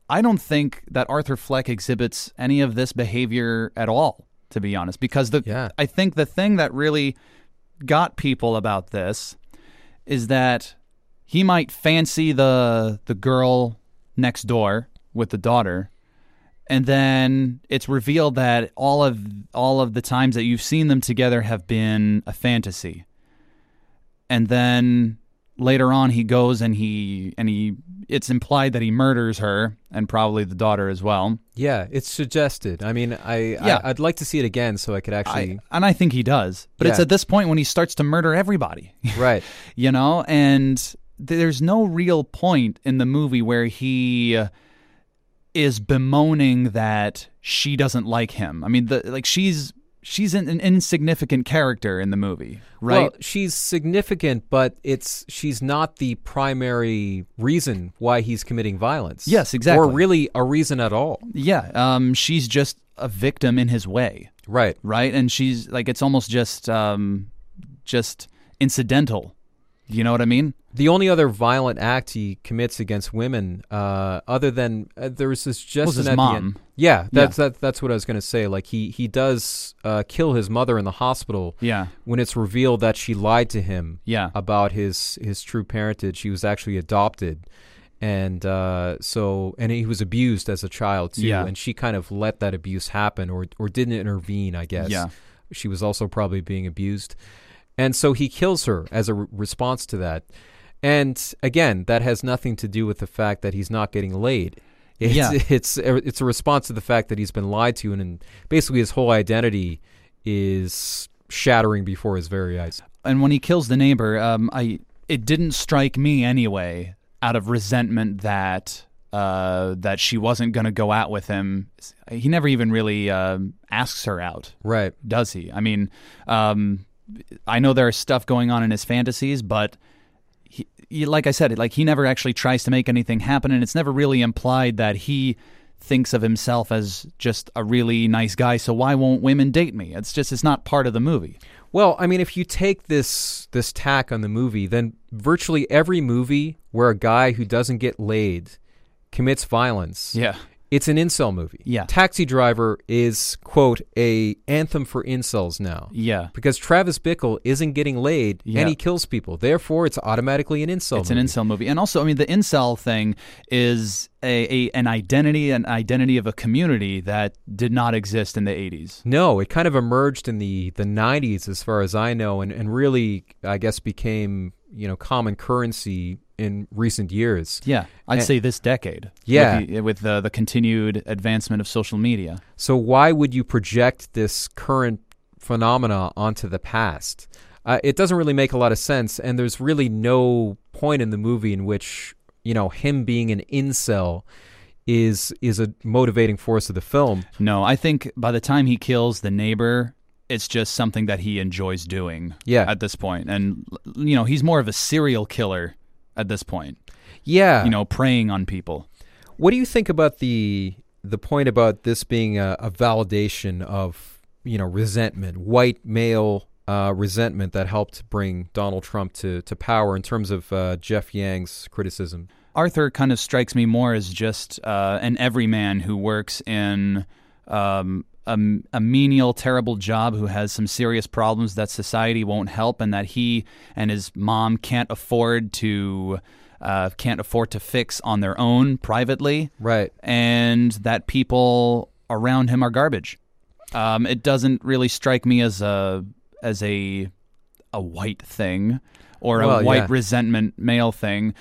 I don't think that Arthur Fleck exhibits any of this behavior at all. To be honest, because the Yeah. I think the thing that really got people about this is that he might fancy the the girl next door with the daughter and then it's revealed that all of all of the times that you've seen them together have been a fantasy and then later on he goes and he and he it's implied that he murders her and probably the daughter as well Yeah, it's suggested. I mean, I, Yeah. I I'd like to see it again so I could I, actually and I think he does but it's at this point when he starts to murder everybody right. you know and there's no real point in the movie where he uh, is bemoaning that she doesn't like him i mean the like she's she's an, an insignificant character in the movie right Well, she's significant, but it's she's not the primary reason why he's committing violence. Yes, exactly. Or really a reason at all. yeah um she's just a victim in his way Right. right and she's like it's almost just um just incidental you know what i mean The only other violent act he commits against women, uh, other than uh, there was this just Was his mom. Yeah, that's that, that's what I was going to say. Like he he does uh, kill his mother in the hospital yeah when it's revealed that she lied to him yeah about his his true parentage. He was actually adopted, and uh, so and he was abused as a child too. Yeah. And she kind of let that abuse happen, or or didn't intervene. I guess. Yeah. She was also probably being abused, and so he kills her as a re- response to that. And again, that has nothing to do with the fact that he's not getting laid. It's, Yeah. it's it's a response to the fact that he's been lied to, and, and basically his whole identity is shattering before his very eyes. and when he kills the neighbor, um, I it didn't strike me anyway out of resentment that uh, that she wasn't going to go out with him. He never even really um asks her out, Right. does he? I mean, um, I know there's stuff going on in his fantasies, but he, he, like I said, like he never actually tries to make anything happen, and it's never really implied that he thinks of himself as just a really nice guy. So why won't women date me? It's just it's not part of the movie. Well, I mean, if you take this this tack on the movie, then virtually every movie where a guy who doesn't get laid commits violence, Yeah. It's an incel movie. Yeah. Taxi Driver is quote a anthem for incels now. Yeah. Because Travis Bickle isn't getting laid Yeah. and he kills people. Therefore, it's automatically an incel It's movie. an incel movie, and also, I mean, the incel thing is a, a an identity, an identity of a community that did not exist in the '80s. No, it kind of emerged in the, the 90s, as far as I know, and, and really, I guess, became you know common currency in recent years. Yeah, I'd And- say this decade. Yeah. with the, with the, the continued advancement of social media. So why would you project this current phenomena onto the past? Uh, it doesn't really make a lot of sense, and there's really no point in the movie in which you know him being an incel is is a motivating force of the film. No, I think by the time he kills the neighbor, it's just something that he enjoys doing. Yeah. at this point, and you know, he's more of a serial killer at this point. Yeah, You know, preying on people. What do you think about the the point about this being a, a validation of you know resentment, white male uh, resentment that helped bring Donald Trump to to power in terms of uh, Jeff Yang's criticism? Arthur kind of strikes me more as just uh, an everyman who works in um, a, a menial, terrible job who has some serious problems that society won't help, and that he and his mom can't afford to uh, can't afford to fix on their own privately, Right. and that people around him are garbage. Um, it doesn't really strike me as a as a a white thing or a white yeah. resentment male thing.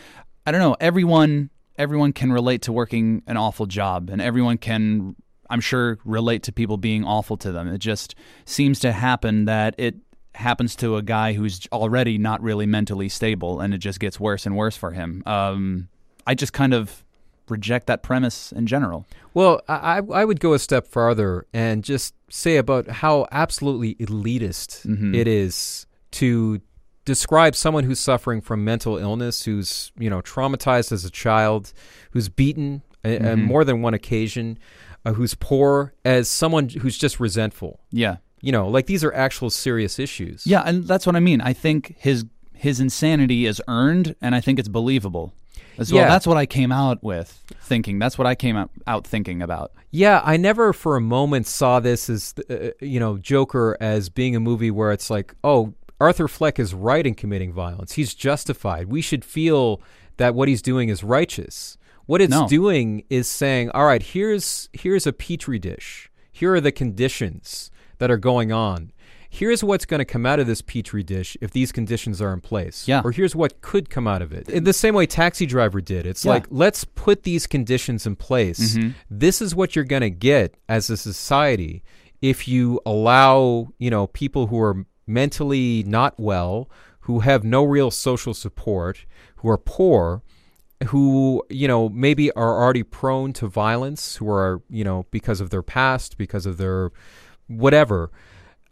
I don't know. Everyone everyone can relate to working an awful job, and everyone can, I'm sure, relate to people being awful to them. It just seems to happen that it happens to a guy who's already not really mentally stable, and it just gets worse and worse for him. Um, I just kind of reject that premise in general. Well, I, I would go a step farther and just say about how absolutely elitist Mhm. it is to describe someone who's suffering from mental illness, who's you know traumatized as a child, who's beaten a- on more than one occasion, uh, who's poor, as someone who's just resentful. Yeah. You know, like these are actual serious issues. Yeah, and that's what I mean. I think his his insanity is earned, and I think it's believable as well. That's what I came out with thinking. That's what I came out, out thinking about. Yeah, I never for a moment saw this as uh, you know Joker as being a movie where it's like, oh, Arthur Fleck is right in committing violence. He's justified. We should feel that what he's doing is righteous. What it's No. doing is saying, all right, here's here's a petri dish. Here are the conditions that are going on. Here's what's going to come out of this petri dish if these conditions are in place. Yeah. Or here's what could come out of it. In the same way Taxi Driver did. It's Yeah. like, let's put these conditions in place. Mhm. This is what you're going to get as a society if you allow, you know, people who are mentally not well, who have no real social support, who are poor, who, you know, maybe are already prone to violence, who are, you know, because of their past, because of their whatever.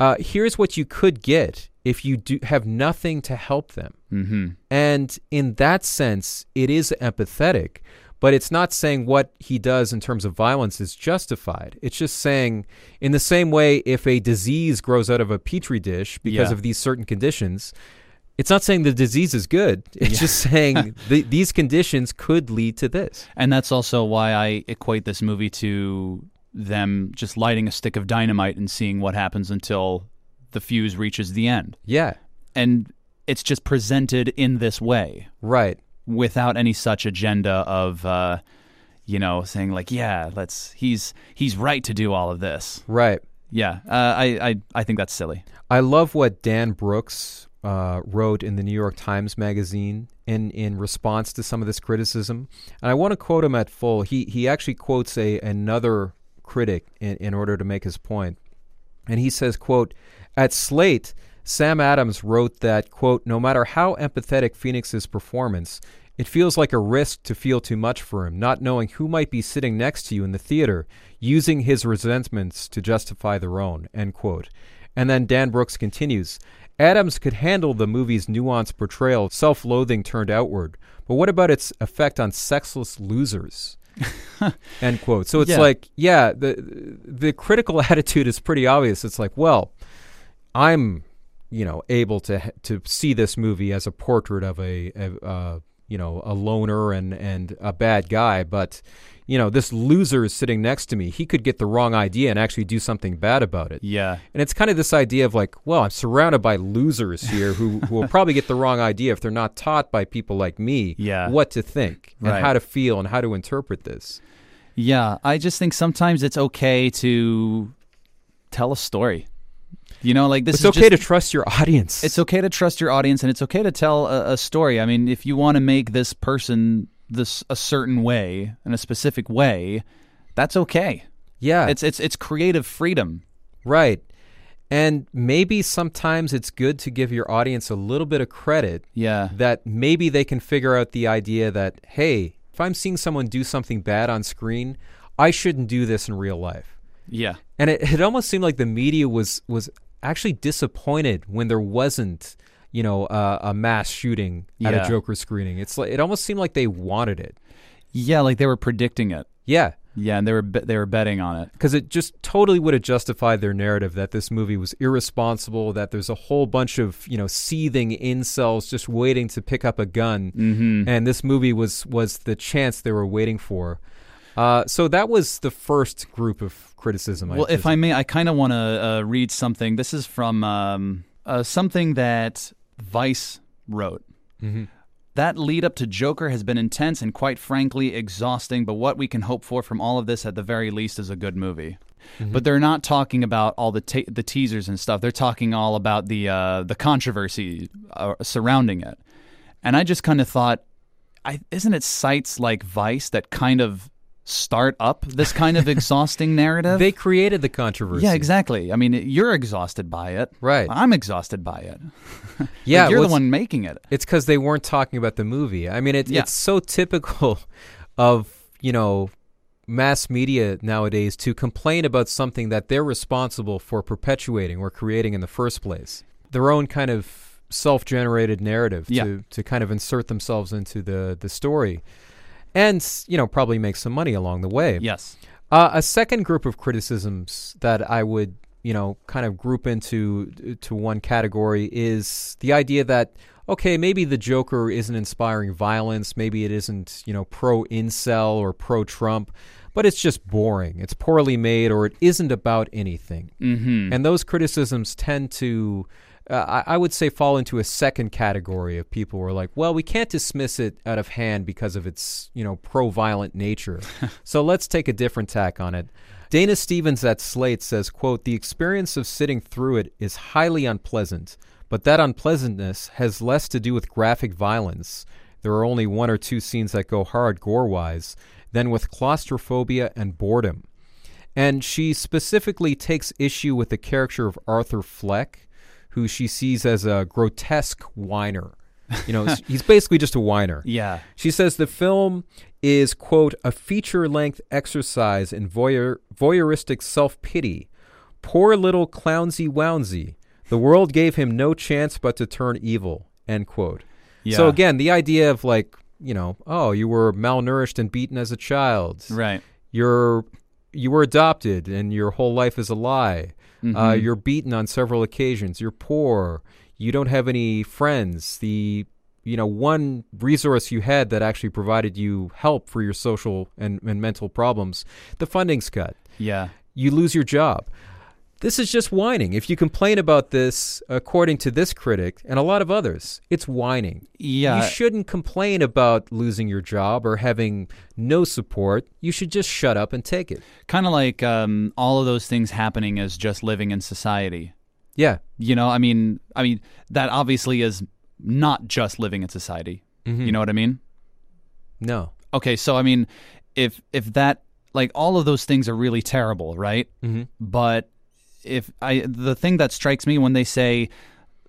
Uh, here's what you could get if you do have nothing to help them. Mm-hmm. And in that sense, it is empathetic, but it's not saying what he does in terms of violence is justified. It's just saying, in the same way, if a disease grows out of a petri dish because Yeah. of these certain conditions, it's not saying the disease is good. It's just saying th- these conditions could lead to this. And that's also why I equate this movie to them just lighting a stick of dynamite and seeing what happens until the fuse reaches the end. Yeah, And it's just presented in this way right. without any such agenda of uh, you know, saying like, yeah, let's he's he's right to do all of this. Right. Yeah. Uh, I, I I think that's silly. I love what Dan Brooks uh, wrote in the New York Times Magazine in, in response to some of this criticism, and I want to quote him at full. He he actually quotes a another critic in, in order to make his point, and he says, "quote At Slate, Sam Adams wrote that quote No matter how empathetic Phoenix's performance." It feels like a risk to feel too much for him, not knowing who might be sitting next to you in the theater, using his resentments to justify their own. End quote. And then Dan Brooks continues Adams could handle the movie's nuanced portrayal of self loathing turned outward, but what about its effect on sexless losers? End quote. So it's Yeah. like, yeah, the the critical attitude is pretty obvious. It's like, well, I'm, you know, able to to see this movie as a portrait of a, a uh, you know, a loner and and a bad guy, but you know, this loser is sitting next to me. He could get the wrong idea and actually do something bad about it. Yeah. And it's kind of this idea of like, well, I'm surrounded by losers here who, who will probably get the wrong idea if they're not taught by people like me Yeah. what to think and Right. how to feel and how to interpret this. Yeah. I just think sometimes it's okay to tell a story. You know, like this it's is okay just- to trust your audience. It's okay to trust your audience, and it's okay to tell a, a story. I mean, if you want to make this person this a certain way in a specific way, that's okay. yeah, It's it's it's creative freedom. right. And maybe sometimes it's good to give your audience a little bit of credit Yeah, that maybe they can figure out the idea that, hey, if I'm seeing someone do something bad on screen, I shouldn't do this in real life. yeah, And it, it almost seemed like the media was was actually disappointed when there wasn't, you know, uh, a mass shooting at Yeah. a Joker screening. It's like it almost seemed like they wanted it. yeah. Like they were predicting it. Yeah, Yeah, and they were be- they were betting on it. because it just totally would have justified their narrative that this movie was irresponsible, that there's a whole bunch of you know seething incels just waiting to pick up a gun, Mm-hmm. and this movie was was the chance they were waiting for. Uh, so that was the first group of criticism. Well, if I may, I kind of want to uh, read something. This is from um, uh, something that Vice wrote. hmm That lead up to Joker has been intense and quite frankly exhausting, but what we can hope for from all of this at the very least is a good movie. But they're not talking about all the ta- the teasers and stuff. They're talking all about the uh, the controversy uh, surrounding it. And I just kind of thought, I, isn't it sites like Vice that kind of start up this kind of exhausting narrative? They created the controversy. yeah, exactly. I mean, you're exhausted by it. Right. I'm exhausted by it. Yeah, Like, you're well, the one making it. It's because they weren't talking about the movie. I mean, it, Yeah. it's so typical of you know, mass media nowadays to complain about something that they're responsible for perpetuating or creating in the first place. Their own kind of self-generated narrative Yeah. to to kind of insert themselves into the the story. And, you know, probably make some money along the way. Yes. Uh, a second group of criticisms that I would, you know, kind of group into to one category is the idea that okay, maybe the Joker isn't inspiring violence, maybe it isn't, you know, pro incel or pro Trump, but it's just boring. It's poorly made or it isn't about anything. Mm-hmm. And those criticisms tend to, uh, I, I would say, fall into a second category of people who are like, well, we can't dismiss it out of hand because of its, you know, pro-violent nature. so let's take a different tack on it. Dana Stevens at Slate says, quote, the experience of sitting through it is highly unpleasant, but that unpleasantness has less to do with graphic violence. There are only one or two scenes that go hard gore-wise than with claustrophobia and boredom. And she specifically takes issue with the character of Arthur Fleck, who she sees as a grotesque whiner. You know, he's basically just a whiner. Yeah. She says the film is, quote, a feature length exercise in voyeur, voyeuristic self pity. Poor little clownsy wownsy. The world gave him no chance but to turn evil, end quote. Yeah. So again, the idea of like, you know, oh, you were malnourished and beaten as a child Right. you're you were adopted and your whole life is a lie. Uh, Mhm. you're beaten on several occasions. You're poor. You don't have any friends. The you know one resource you had that actually provided you help for your social and, and mental problems, the funding's cut. Yeah. You lose your job. This is just whining. If you complain about this, according to this critic and a lot of others, it's whining. Yeah. You shouldn't complain about losing your job or having no support. You should just shut up and take it. kind of like um, all of those things happening as just living in society. Yeah. You know, I mean, I mean that obviously is not just living in society. Mhm. You know what I mean? No. Okay, so I mean, if if that like all of those things are really terrible, right? Mm-hmm. But if I the thing that strikes me when they say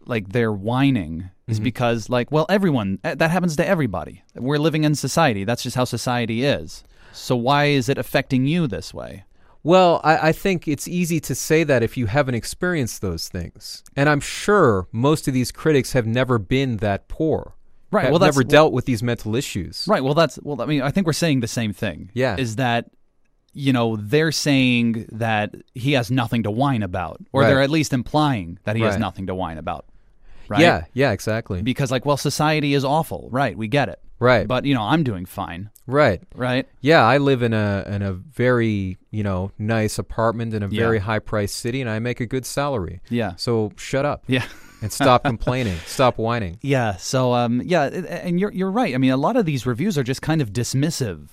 like they're whining is Mm-hmm. because like well everyone eh, that happens to everybody. We're living in society. That's just how society is. So why is it affecting you this way? Well, I, I think it's easy to say that if you haven't experienced those things. And I'm sure most of these critics have never been that poor. Right, well, never dealt with these mental issues. Right. Well, that's well. I mean, I think we're saying the same thing. Yeah. Is that you know they're saying that he has nothing to whine about, or Right. they're at least implying that he has nothing to whine about. Right. Yeah, yeah, exactly. Because like, well, society is awful. Right. We get it. right. But you know, I'm doing fine. right. Right. Yeah, I live in a in a very, you know, nice apartment in a Yeah. very high priced city and I make a good salary. Yeah. So shut up Yeah. and stop complaining. Stop whining. Yeah. So um yeah, and you're you're right. I mean, a lot of these reviews are just kind of dismissive.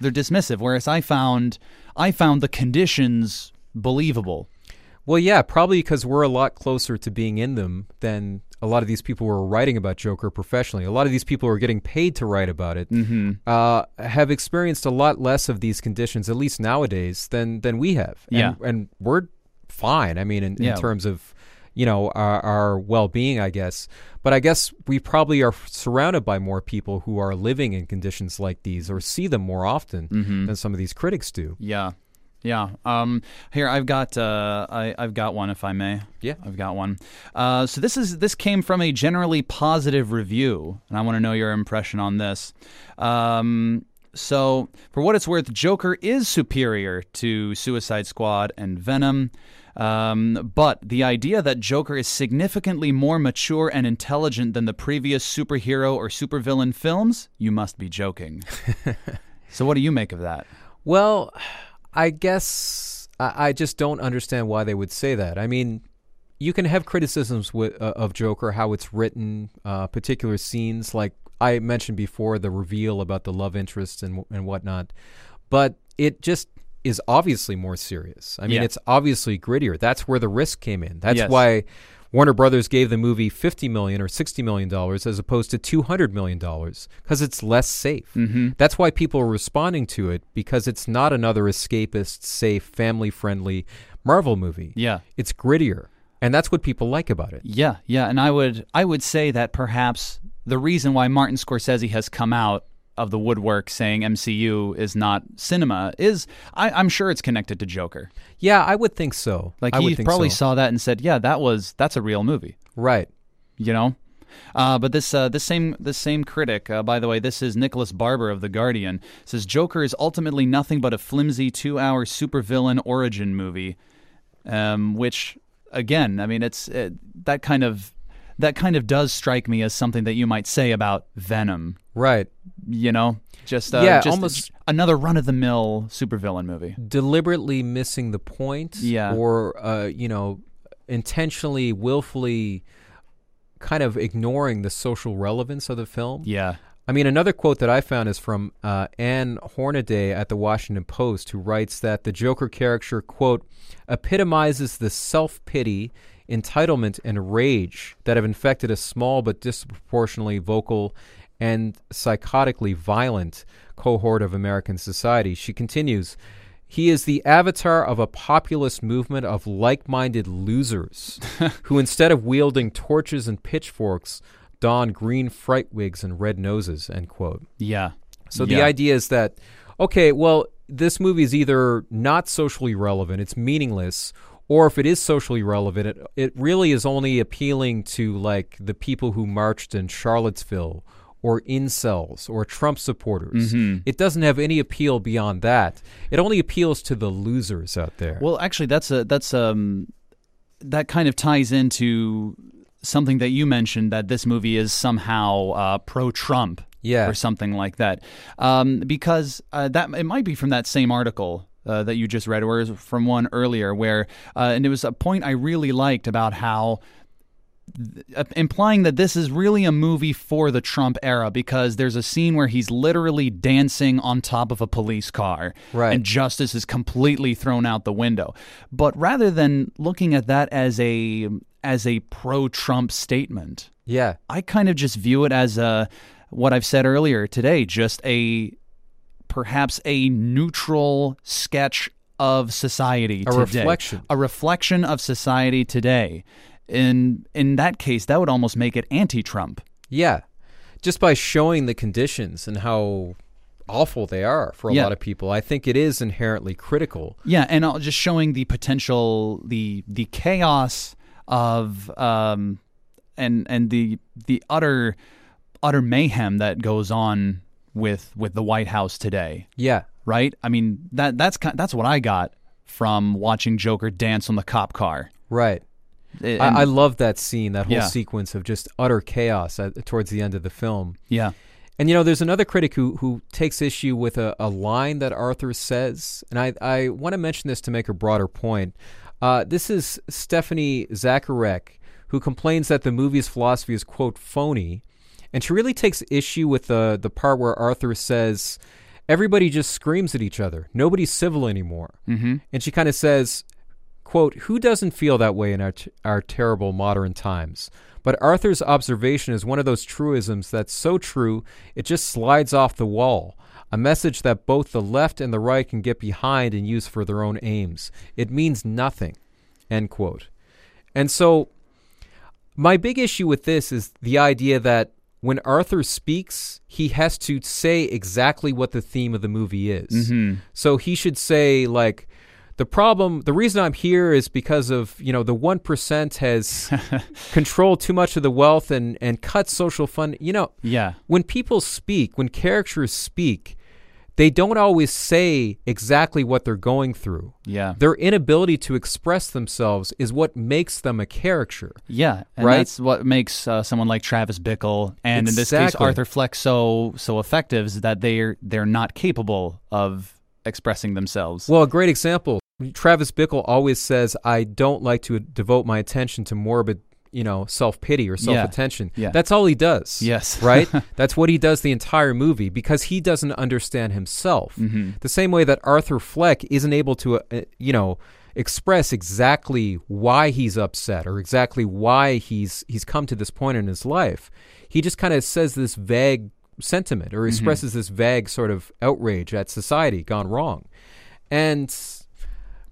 They're dismissive. Whereas I found I found the conditions believable. Well, yeah, probably because we're a lot closer to being in them than a lot of these people who are writing about Joker professionally. A lot of these people who are getting paid to write about it Mm-hmm. uh, have experienced a lot less of these conditions, at least nowadays, than than we have. And, Yeah. and we're fine. I mean, in, in terms of you know our, our well-being, I guess. But I guess we probably are surrounded by more people who are living in conditions like these, or see them more often Mm-hmm. than some of these critics do. Yeah, yeah. Um, here I've got uh, I, I've got one, if I may. Yeah. I've got one. Uh, so this is this came from a generally positive review, and I want to know your impression on this. Um, so for what it's worth, Joker is superior to Suicide Squad and Venom. Um, but the idea that Joker is significantly more mature and intelligent than the previous superhero or supervillain films, you must be joking. so what do you make of that? Well, I guess I, I just don't understand why they would say that. I mean, you can have criticisms with, uh, of Joker, how it's written, uh, particular scenes, like I mentioned before, the reveal about the love interest and and whatnot. But it just is obviously more serious. I mean, Yeah. it's obviously grittier. That's where the risk came in. That's Yes. why Warner Brothers gave the movie fifty million or sixty million dollars as opposed to two hundred million dollars because it's less safe. Mm-hmm. That's why people are responding to it because it's not another escapist, safe, family-friendly Marvel movie. Yeah. It's grittier, and that's what people like about it. Yeah, yeah, and I would I would say that perhaps the reason why Martin Scorsese has come out of the woodwork saying MCU is not cinema is I, I'm sure it's connected to Joker. Yeah, I would think so. Like I he probably so. saw that and said, "Yeah, that was that's a real movie." right. You know. Uh, but this uh, this same this same critic, uh, by the way, this is Nicholas Barber of the Guardian, says Joker is ultimately nothing but a flimsy two-hour supervillain origin movie, um, which again, I mean, it's it, that kind of that kind of does strike me as something that you might say about Venom. Right. You know, just uh, Yeah, just almost- another run-of-the-mill supervillain movie. Deliberately missing the point. Yeah. Or uh, you know, intentionally, willfully, kind of ignoring the social relevance of the film. Yeah, I mean, another quote that I found is from uh, Ann Hornaday at the Washington Post, who writes that the Joker character, quote, epitomizes the self pity, entitlement, and rage that have infected a small but disproportionately vocal and psychotically violent cohort of American society. She continues, he is the avatar of a populist movement of like minded losers who, instead of wielding torches and pitchforks, don green fright wigs and red noses. End quote. yeah. So the idea is that, okay, well, this movie is either not socially relevant, it's meaningless, or if it is socially relevant, it, it really is only appealing to like the people who marched in Charlottesville or incels or Trump supporters. Mm-hmm. It doesn't have any appeal beyond that. It only appeals to the losers out there. Well, actually, that's a that's um that kind of ties into something that you mentioned that this movie is somehow uh, pro-Trump, Yeah. or something like that, um, because uh, that it might be from that same article. Uh, that you just read, or from one earlier, where uh, and it was a point I really liked about how Uh, implying that this is really a movie for the Trump era because there's a scene where he's literally dancing on top of a police car Right. and justice is completely thrown out the window. But rather than looking at that as a as a pro-Trump statement, yeah. I kind of just view it as a what I've said earlier today, just a perhaps a neutral sketch of society A today. reflection. A reflection of society today. In in that case, that would almost make it anti-Trump. Yeah. Just by showing the conditions and how awful they are for a Yeah. lot of people, I think it is inherently critical. Yeah, and uh, just showing the potential, the the chaos of, um, and and the the utter utter mayhem that goes on with with the White House today. Yeah. Right? I mean that that's that's what I got from watching Joker dance on the cop car. Right. And- I, I love that scene, that whole Yeah. sequence of just utter chaos at, towards the end of the film. yeah, And you know, there's another critic who who takes issue with a, a line that Arthur says, and I I want to mention this to make a broader point. Uh, this is Stephanie Zacharek, who complains that the movie's philosophy is quote phony, and she really takes issue with the the part where Arthur says. Everybody just screams at each other. Nobody's civil anymore. Mm-hmm. And she kind of says, quote, Who doesn't feel that way in our, t- our terrible modern times? But Arthur's observation is one of those truisms that's so true it just slides off the wall. A message that both the left and the right can get behind and use for their own aims. It means nothing. End quote. And so, my big issue with this is the idea that when Arthur speaks, he has to say exactly what the theme of the movie is. Mm-hmm. So he should say, like, the problem, the reason I'm here is because of, you know, the 1% has controlled too much of the wealth and, and cut social fund. You know, yeah, when people speak, when characters speak, they don't always say exactly what they're going through. yeah, Their inability to express themselves is what makes them a character. yeah. And Right? that's what makes uh, someone like Travis Bickle and in this case Arthur Fleck so so effective is that they're they're not capable of expressing themselves. Well, a great example. Travis Bickle always says, "I don't like to devote my attention to morbid, you know, self pity or self attention." Yeah. That's all he does. Yes. right. That's what he does the entire movie because he doesn't understand himself. Mm-hmm. The same way that Arthur Fleck isn't able to, uh, you know, express exactly why he's upset or exactly why he's he's come to this point in his life. He just kind of says this vague sentiment or expresses this vague sort of outrage at society gone wrong, and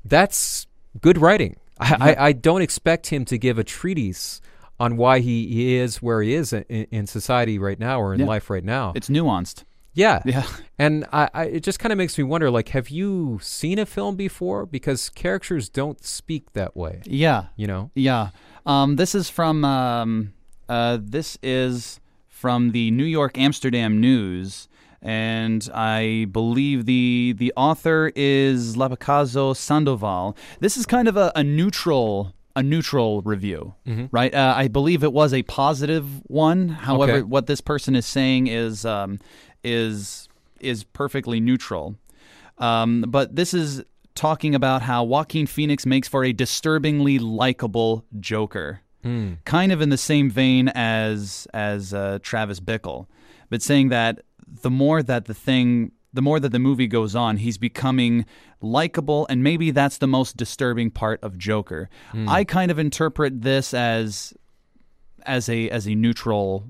that's good writing. I, I, I don't expect him to give a treatise on why he, he is where he is in, in society right now or in Yeah. life right now. It's nuanced. Yeah. Yeah. And I, I it just kind of makes me wonder like have you seen a film before because characters don't speak that way, Yeah. you know? Yeah. Um, this is from um, uh, this is from the New York Amsterdam News, and I believe the the author is Lapicazo Sandoval. This is kind of a, a neutral a neutral review, right? Uh, I believe it was a positive one. However, Okay. what this person is saying is um, is is perfectly neutral. Um, but this is talking about how Joaquin Phoenix makes for a disturbingly likable Joker, kind of in the same vein as as uh, Travis Bickle, but saying that the more that the thing, the more that the movie goes on, he's becoming likable, and maybe that's the most disturbing part of Joker. Hmm. I kind of interpret this as as a as a neutral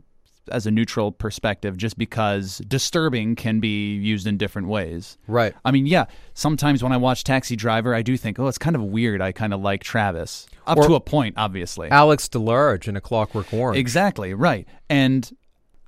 as a neutral perspective just because disturbing can be used in different ways. Right. I mean, yeah, sometimes when I watch Taxi Driver, I do think, "Oh, it's kind of weird. I kind of like Travis." Up Or- to a point, obviously. Alex DeLarge in A Clockwork Orange. Exactly, right. And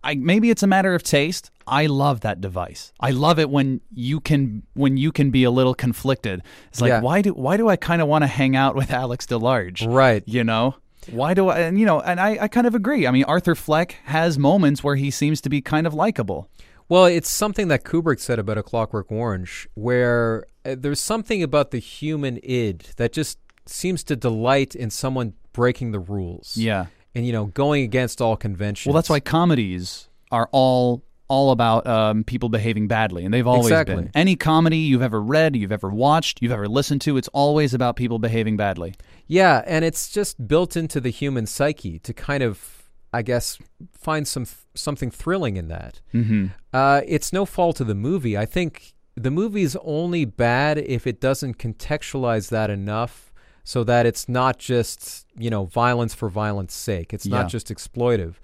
I maybe it's a matter of taste. I love that device. I love it when you can when you can be a little conflicted. It's like, Yeah. why do why do I kind of want to hang out with Alex DeLarge? Right. You know? Why do I and you know, and I, I kind of agree. I mean, Arthur Fleck has moments where he seems to be kind of likable. Well, it's something that Kubrick said about A Clockwork Orange, where uh, there's something about the human id that just seems to delight in someone breaking the rules. Yeah. And, you know, going against all conventions. Well, that's why comedies are all all about um, people behaving badly, and they've always Exactly. been. Any comedy you've ever read, you've ever watched, you've ever listened to, it's always about people behaving badly. Yeah, and it's just built into the human psyche to kind of, I guess, find some something thrilling in that. Mm-hmm. Uh, it's no fault of the movie. I think the movie's only bad if it doesn't contextualize that enough so that it's not just, you know, violence for violence sake. It's Yeah. not just exploitive.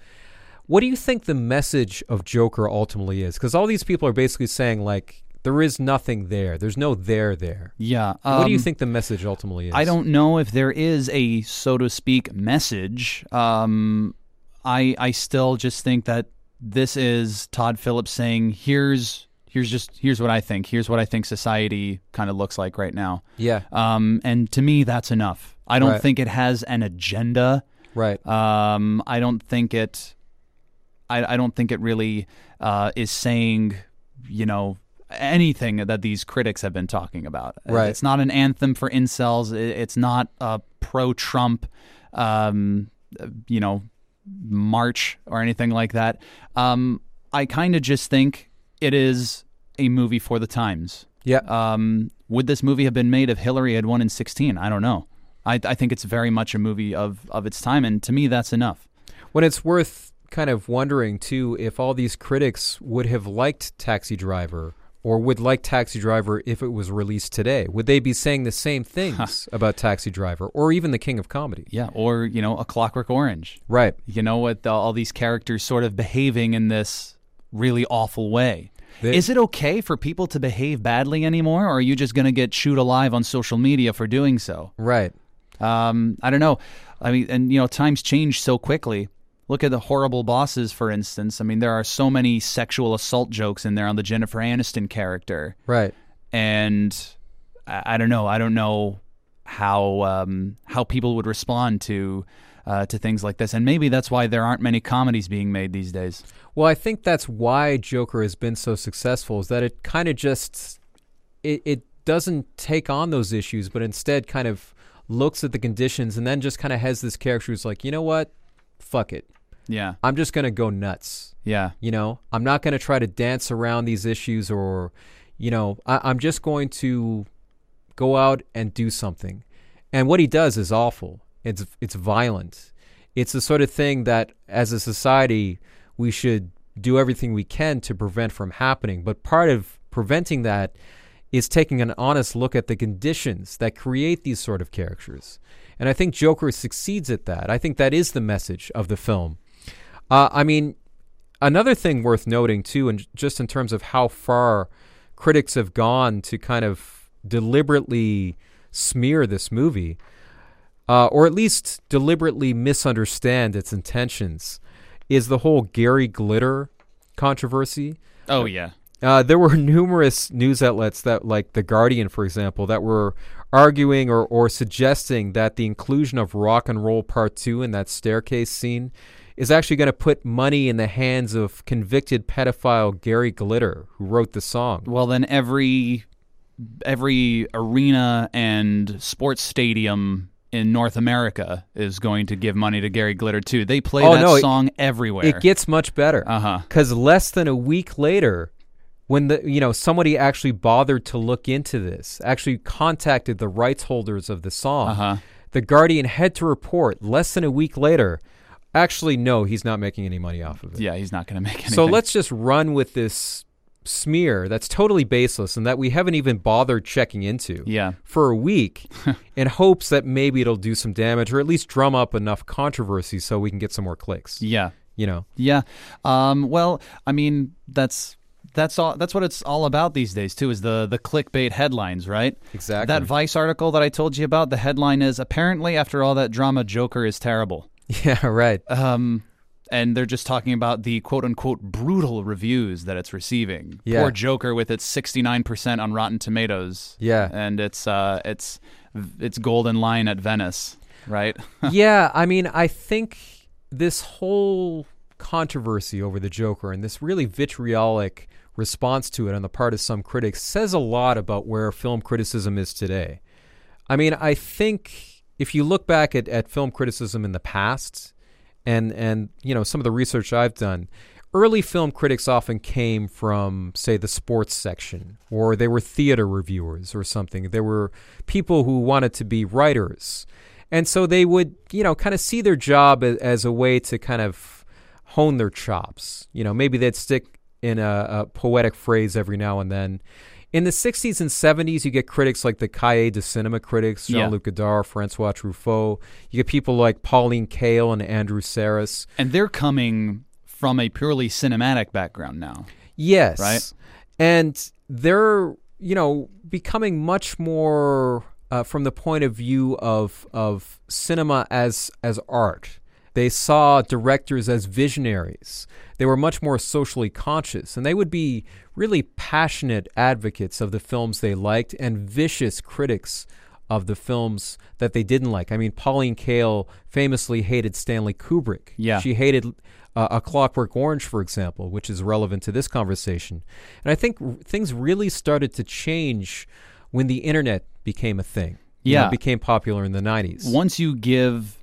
What do you think the message of Joker ultimately is? Because all these people are basically saying, like, there is nothing there. There's no there there. Yeah. what do you um, think the message ultimately is? I don't know if there is a so to speak message. Um, I I still just think that this is Todd Phillips saying here's here's just here's what I think. Here's what I think society kind of looks like right now. Yeah, Um, and to me, that's enough. I don't Right. think it has an agenda. right. Um, I don't think it. I, I don't think it really uh, is saying, you know, anything that these critics have been talking about. Right. It's not an anthem for incels. It's not a pro-Trump, um, you know, march or anything like that. Um, I kind of just think it is a movie for the times. yeah. Um, would this movie have been made if Hillary had won in 16? I don't know. I, I think it's very much a movie of, of its time, and to me, that's enough. When it's worth kind of wondering too if all these critics would have liked Taxi Driver or would like Taxi Driver if it was released today. Would they be saying the same things about Taxi Driver or even The King of Comedy? Yeah, or you know, A Clockwork Orange. Right. You know, with all these characters sort of behaving in this really awful way. They- Is it okay for people to behave badly anymore, or are you just going to get chewed alive on social media for doing so? Right. Um, I don't know. I mean, and you know, times change so quickly. Look at the horrible bosses, for instance. I mean, there are so many sexual assault jokes in there on the Jennifer Aniston character, Right. and I, I don't know. I don't know how um, how people would respond to uh, to things like this, and maybe that's why there aren't many comedies being made these days. Well, I think that's why Joker has been so successful is that it kind of just it, it doesn't take on those issues, but instead kind of looks at the conditions and then just kind of has this character who's like, you know what, fuck it, Yeah, I'm just gonna go nuts. yeah, You know, I'm not going to try to dance around these issues or, you know, I, I'm just going to go out and do something. And what he does is awful. It's it's violent. It's the sort of thing that, as a society, we should do everything we can to prevent from happening. But part of preventing that is taking an honest look at the conditions that create these sort of characters. And I think Joker succeeds at that. I think that is the message of the film. Uh, I mean, another thing worth noting too, and just in terms of how far critics have gone to kind of deliberately smear this movie, uh, or at least deliberately misunderstand its intentions, is the whole Gary Glitter controversy. oh yeah, Uh, there were numerous news outlets that, like The Guardian, for example, that were arguing or, or suggesting that the inclusion of Rock and Roll Part 2 in that staircase scene is actually going to put money in the hands of convicted pedophile Gary Glitter, who wrote the song. Well, then every every arena and sports stadium in North America is going to give money to Gary Glitter too. They play Oh, that no, it- song everywhere. It gets much better. uh huh. because less than a week later when the you know somebody actually bothered to look into this actually contacted the rights holders of the song Uh huh. the guardian had to report less than a week later actually no he's not making any money off of it Yeah, he's not going to make anything. so let's just run with this smear that's totally baseless and that we haven't even bothered checking into Yeah. for a week in hopes that maybe it'll do some damage or at least drum up enough controversy so we can get some more clicks Yeah. you know Yeah. Um, well, I mean, that's that's all. That's what it's all about these days too. Is the the clickbait headlines, right? exactly That Vice article that I told you about. The headline is apparently after all that drama, Joker is terrible. yeah right Um, and they're just talking about the quote unquote brutal reviews that it's receiving. Yeah. Poor Joker with its sixty nine percent on Rotten Tomatoes. yeah And it's uh it's it's Golden Lion at Venice, right? yeah, I mean, I think this whole controversy over the Joker and this really vitriolic response to it on the part of some critics says a lot about where film criticism is today. I mean, I think if you look back at, at film criticism in the past and and you know some of the research I've done, early film critics often came from say the sports section or they were theater reviewers or something. There were people who wanted to be writers. And so they would, you know, kind of see their job as, as a way to kind of hone their chops. You know, maybe they'd stick in a, a poetic phrase every now and then. In the 60s and 70s, you get critics like the Cahiers de Cinema critics, Jean-Luc Godard, Francois Truffaut. You get people like Pauline Kael and Andrew Sarris. and they're coming from a purely cinematic background now. Yes. Right? And they're, you know, becoming much more uh, from the point of view of of cinema as as art. They saw directors as visionaries. They were much more socially conscious, and they would be really passionate advocates of the films they liked and vicious critics of the films that they didn't like. I mean, Pauline Kael famously hated Stanley Kubrick. Yeah. She hated uh, A Clockwork Orange, for example, which is relevant to this conversation. And I think r- things really started to change when the internet became a thing. You know, Yeah. it became popular in the 90s. Once you give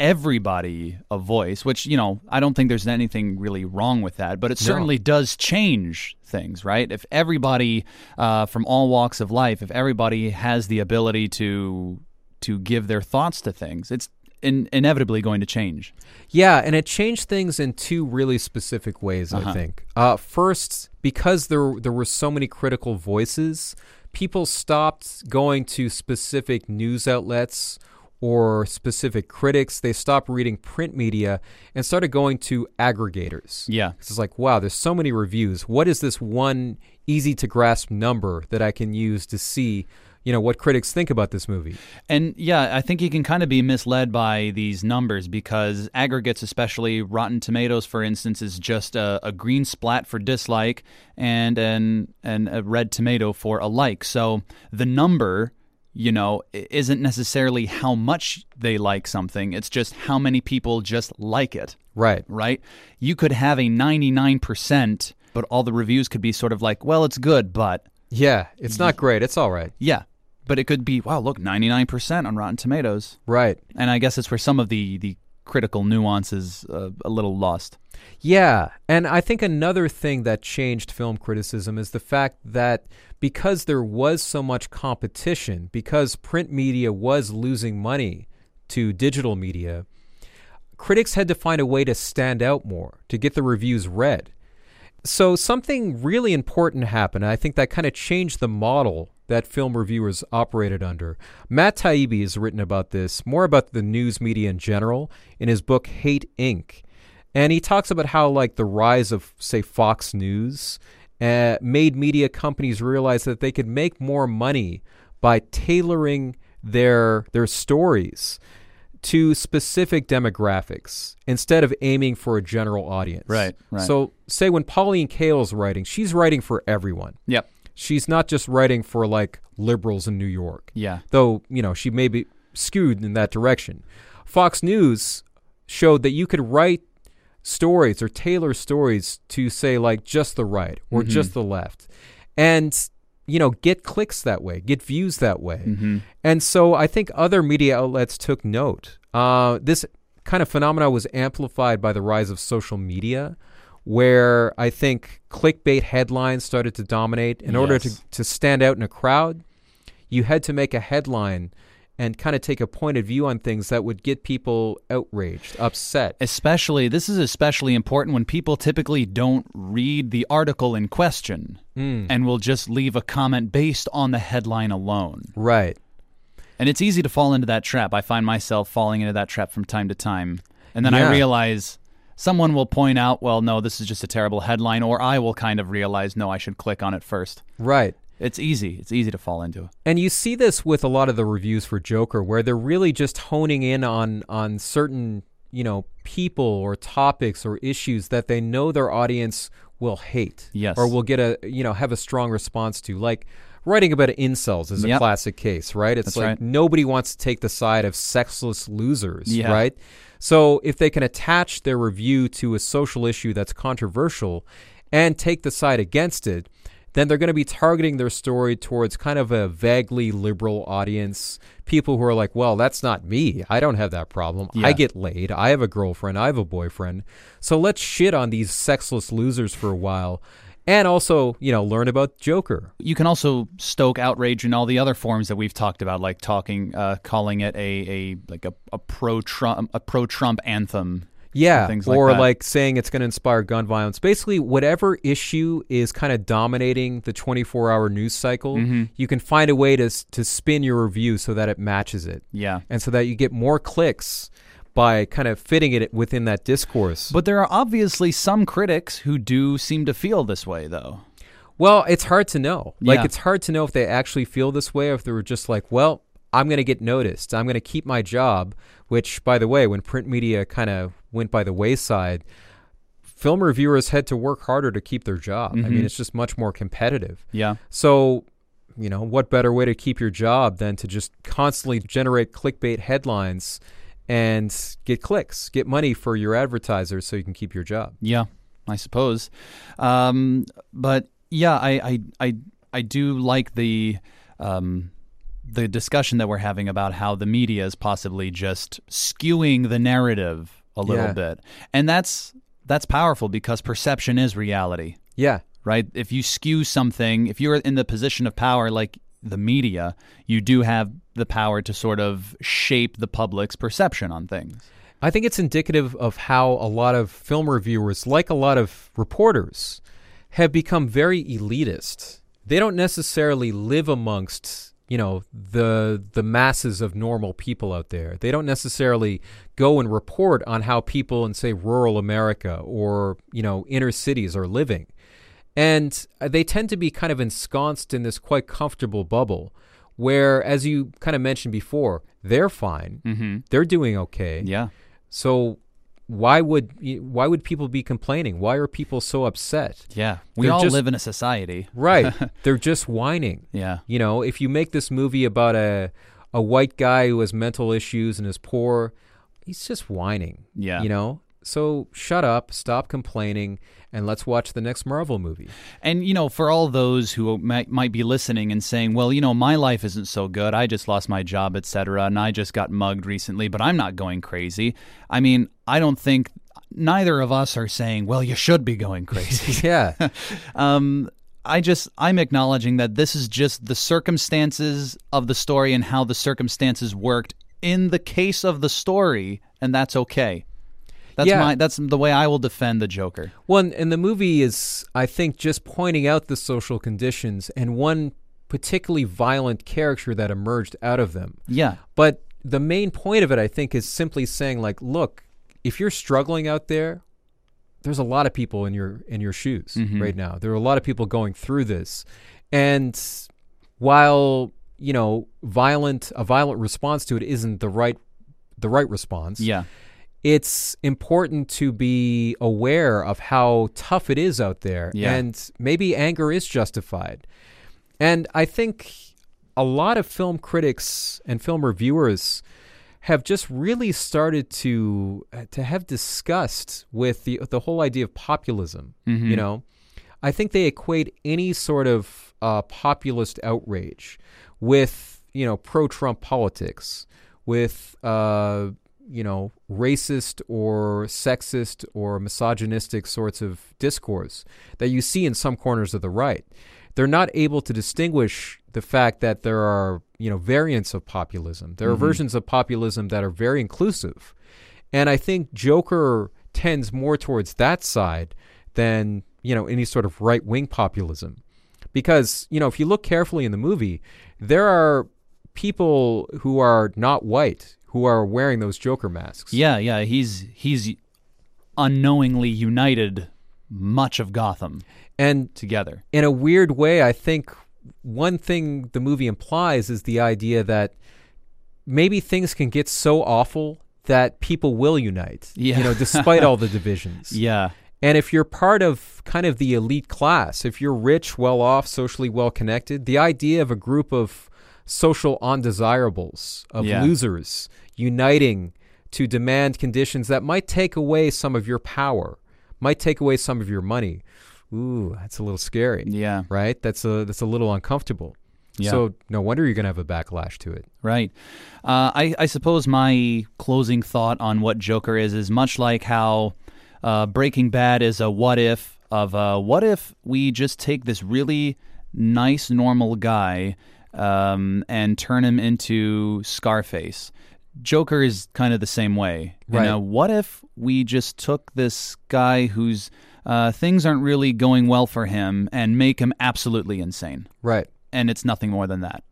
everybody a voice, which, you know, I don't think there's anything really wrong with that, but it certainly does change things, right? If everybody uh, from all walks of life, if everybody has the ability to to give their thoughts to things, it's in, inevitably going to change. Yeah, and it changed things in two really specific ways. I Uh-huh. think. Uh, first, because there there were so many critical voices, people stopped going to specific news outlets or specific critics. They stopped reading print media and started going to aggregators. Yeah. It's like, wow, there's so many reviews. What is this one easy to grasp number that I can use to see, you know, what critics think about this movie? And yeah, I think you can kind of be misled by these numbers because aggregates, especially Rotten Tomatoes, for instance, is just a, a green splat for dislike and an and a red tomato for a like. So the number, you know, isn't necessarily how much they like something. It's just how many people just like it, Right. right? You could have a ninety nine percent, but all the reviews could be sort of like, well, it's good, but Yeah, it's not great. It's all right. yeah. But it could be, wow, look, 99% on Rotten Tomatoes. Right. And I guess it's where some of the the critical nuance is uh, a little lost. Yeah, and I think another thing that changed film criticism is the fact that because there was so much competition, because print media was losing money to digital media, critics had to find a way to stand out more, to get the reviews read. So something really important happened. I think that kind of changed the model that film reviewers operated under. Matt Taibbi has written about this, more about the news media in general, in his book Hate Inc. And he talks about how, like, the rise of, say, Fox News uh, made media companies realize that they could make more money by tailoring their their stories to specific demographics instead of aiming for a general audience. Right, right. So, say when Pauline Kael's writing, she's writing for everyone. Yep. She's not just writing for like liberals in New York. Yeah. Though, you know, she may be skewed in that direction. Fox News showed that you could write stories or tailor stories to say like just the right or just the left. And you know, get clicks that way, get views that way. And so I think other media outlets took note. Uh, this kind of phenomena was amplified by the rise of social media, where I think clickbait headlines started to dominate. In order to, to stand out in a crowd, you had to make a headline and kind of take a point of view on things that would get people outraged, upset. Especially, this is especially important when people typically don't read the article in question hmm. and will just leave a comment based on the headline alone. Right. And it's easy to fall into that trap. I find myself falling into that trap from time to time. And then Yeah. I realize someone will point out, well, no, this is just a terrible headline, or I will kind of realize, no, I should click on it first. Right. It's easy. It's easy to fall into. And you see this with a lot of the reviews for Joker, where they're really just honing in on on certain you know people or topics or issues that they know their audience will hate, Yes. or will get a you know have a strong response to, like. Writing about incels is a Yep. classic case, right? It's That's like right. nobody wants to take the side of sexless losers, Yeah. right? So if they can attach their review to a social issue that's controversial and take the side against it, then they're going to be targeting their story towards kind of a vaguely liberal audience. People who are like, well, that's not me. I don't have that problem. I get laid. I have a girlfriend. I have a boyfriend. So let's shit on these sexless losers for a while. And also, you know, learn about Joker. You can also stoke outrage in all the other forms that we've talked about, like talking, uh, calling it a, a like a, a pro Trump a pro Trump anthem. Yeah, things like or that. like saying it's going to inspire gun violence. Basically, whatever issue is kind of dominating the 24-hour news cycle, Mm-hmm. you can find a way to to spin your review so that it matches it. Yeah. and so that you get more clicks by kind of fitting it within that discourse. But there are obviously some critics who do seem to feel this way, though. well, it's hard to know. Like Yeah. it's hard to know if they actually feel this way or if they were just like, well, I'm going to get noticed. I'm going to keep my job, which by the way, when print media kind of went by the wayside, film reviewers had to work harder to keep their job. I mean, mm-hmm. it's just much more competitive. Yeah. So, you know, what better way to keep your job than to just constantly generate clickbait headlines and get clicks, get money for your advertisers so you can keep your job. Yeah, I suppose. Um, but yeah, I, I I I do like the um, the discussion that we're having about how the media is possibly just skewing the narrative a little Yeah. bit, and that's that's powerful because perception is reality, Yeah. right? If you skew something, if you're in the position of power, like the media, you do have the power to sort of shape the public's perception on things. I think it's indicative of how a lot of film reviewers, like a lot of reporters, have become very elitist. They don't necessarily live amongst, you know, the the masses of normal people out there. They don't necessarily go and report on how people in say rural America or, you know, inner cities are living. And uh, they tend to be kind of ensconced in this quite comfortable bubble where as you kind of mentioned before, they're fine. Mm-hmm. They're doing okay. Yeah. So why would why would people be complaining? Why are people so upset? Yeah. We They're all just- live in a society. Right. They're just whining. Yeah. You know, if you make this movie about a a white guy who has mental issues and is poor, he's just whining. Yeah. You know? So shut up, stop complaining, and let's watch the next Marvel movie. And, you know, for all those who might, might be listening and saying, well, you know, my life isn't so good. I just lost my job, et cetera, and I just got mugged recently, but I'm not going crazy. I mean, I don't think neither of us are saying, well, you should be going crazy. Yeah. um, I just, I'm acknowledging that this is just the circumstances of the story and how the circumstances worked in the case of the story, and that's okay. That's Yeah. my that's the way I will defend the Joker. One and the movie is, I think, just pointing out the social conditions and one particularly violent character that emerged out of them. Yeah. But the main point of it, I think, is simply saying, like, look, if you're struggling out there, there's a lot of people in your in your shoes mm-hmm. right now. There are a lot of people going through this, and while you know, violent a violent response to it isn't the right the right response. Yeah. It's important to be aware of how tough it is out there, Yeah. and maybe anger is justified. And I think a lot of film critics and film reviewers have just really started to to have disgust with the the whole idea of populism. You know, I think they equate any sort of uh, populist outrage with you know pro Trump politics, with uh, you know racist or sexist or misogynistic sorts of discourse that you see in some corners of the right. They're not able to distinguish the fact that there are you know variants of populism. There are mm-hmm. versions of populism that are very inclusive, and I think Joker tends more towards that side than you know any sort of right wing populism, because you know if you look carefully in the movie, there are people who are not white who are wearing those Joker masks. Yeah, yeah. He's he's unknowingly united much of Gotham and together. in a weird way, I think one thing the movie implies is the idea that maybe things can get so awful that people will unite. Yeah. You know, despite all the divisions. Yeah. And if you're part of kind of the elite class, if you're rich, well off, socially well connected, the idea of a group of social undesirables, of Yeah. losers, uniting to demand conditions that might take away some of your power, might take away some of your money. Ooh, that's a little scary. Yeah. Right? That's a that's a little uncomfortable. Yeah. So no wonder you're gonna have a backlash to it. Right. Uh, I, I suppose my closing thought on what Joker is is much like how uh, Breaking Bad is a what if of uh, what if we just take this really nice, normal guy um, and turn him into Scarface. Joker is kind of the same way. You Right. know, what if we just took this guy whose uh, things aren't really going well for him and make him absolutely insane? Right. And it's nothing more than that.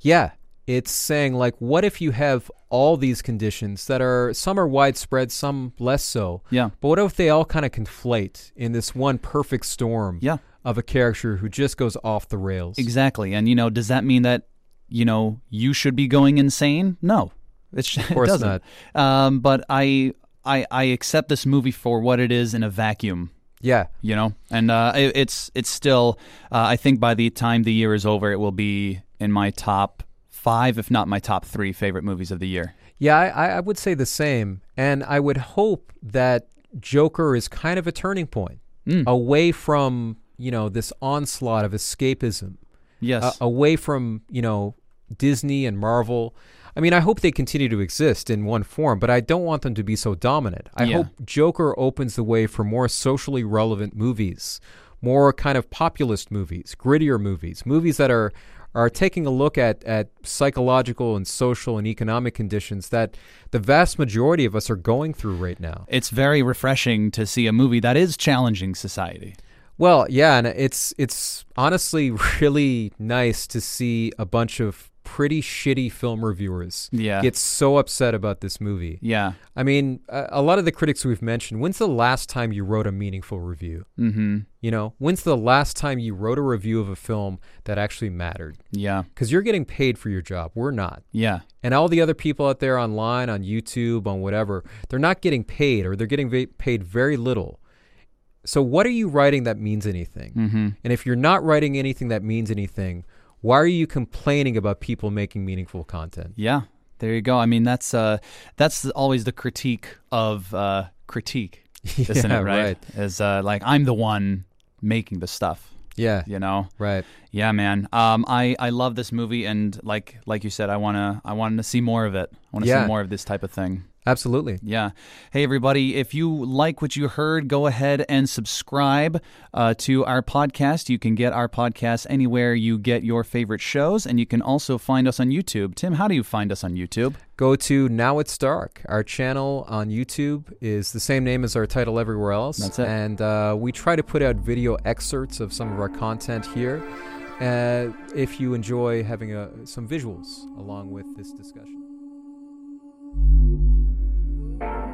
Yeah. It's saying like what if you have all these conditions that are some are widespread, some less so. Yeah. But what if they all kind of conflate in this one perfect storm Yeah. of a character who just goes off the rails? Exactly. And you know, does that mean that you know you should be going insane? No, it's, of course it doesn't. Um, but I, I, I accept this movie for what it is in a vacuum. Yeah. You know, and uh, it, it's it's still. Uh, I think by the time the year is over, it will be in my top five, if not my top three favorite movies of the year. Yeah, I, I- would say the same. And I would hope that Joker is kind of a turning point Mm. away from, you know, this onslaught of escapism, Yes. uh, away from, you know, Disney and Marvel. I mean, I hope they continue to exist in one form, but I don't want them to be so dominant. I Yeah. hope Joker opens the way for more socially relevant movies, more kind of populist movies, grittier movies, movies that are are taking a look at, at psychological and social and economic conditions that the vast majority of us are going through right now. it's very refreshing to see a movie that is challenging society. Well, yeah, and it's it's honestly really nice to see a bunch of pretty shitty film reviewers Yeah. get so upset about this movie. Yeah. I mean, a, a lot of the critics we've mentioned, when's the last time you wrote a meaningful review? Mm-hmm. You know, when's the last time you wrote a review of a film that actually mattered? Yeah. Because you're getting paid for your job. We're not. Yeah. And all the other people out there online, on YouTube, on whatever, they're not getting paid or they're getting va- paid very little. So, what are you writing that means anything? Mm-hmm. And if you're not writing anything that means anything, why are you complaining about people making meaningful content? Yeah, there you go. I mean, that's uh, that's always the critique of uh, critique, isn't Yeah, it? Right? right. Is uh, like I'm the one making the stuff. Yeah, You know? right. Yeah, man. Um, I I love this movie, and like like you said, I wanna I wanted to see more of it. I want to Yeah. see more of this type of thing. Absolutely. Yeah. Hey, everybody, if you like what you heard, go ahead and subscribe uh, to our podcast. You can get our podcast anywhere you get your favorite shows, and you can also find us on YouTube. Tim, how do you find us on YouTube? Go to Now It's Dark. Our channel on YouTube is the same name as our title everywhere else. That's it. And uh, we try to put out video excerpts of some of our content here. Uh, if you enjoy having a, some visuals along with this discussion thank you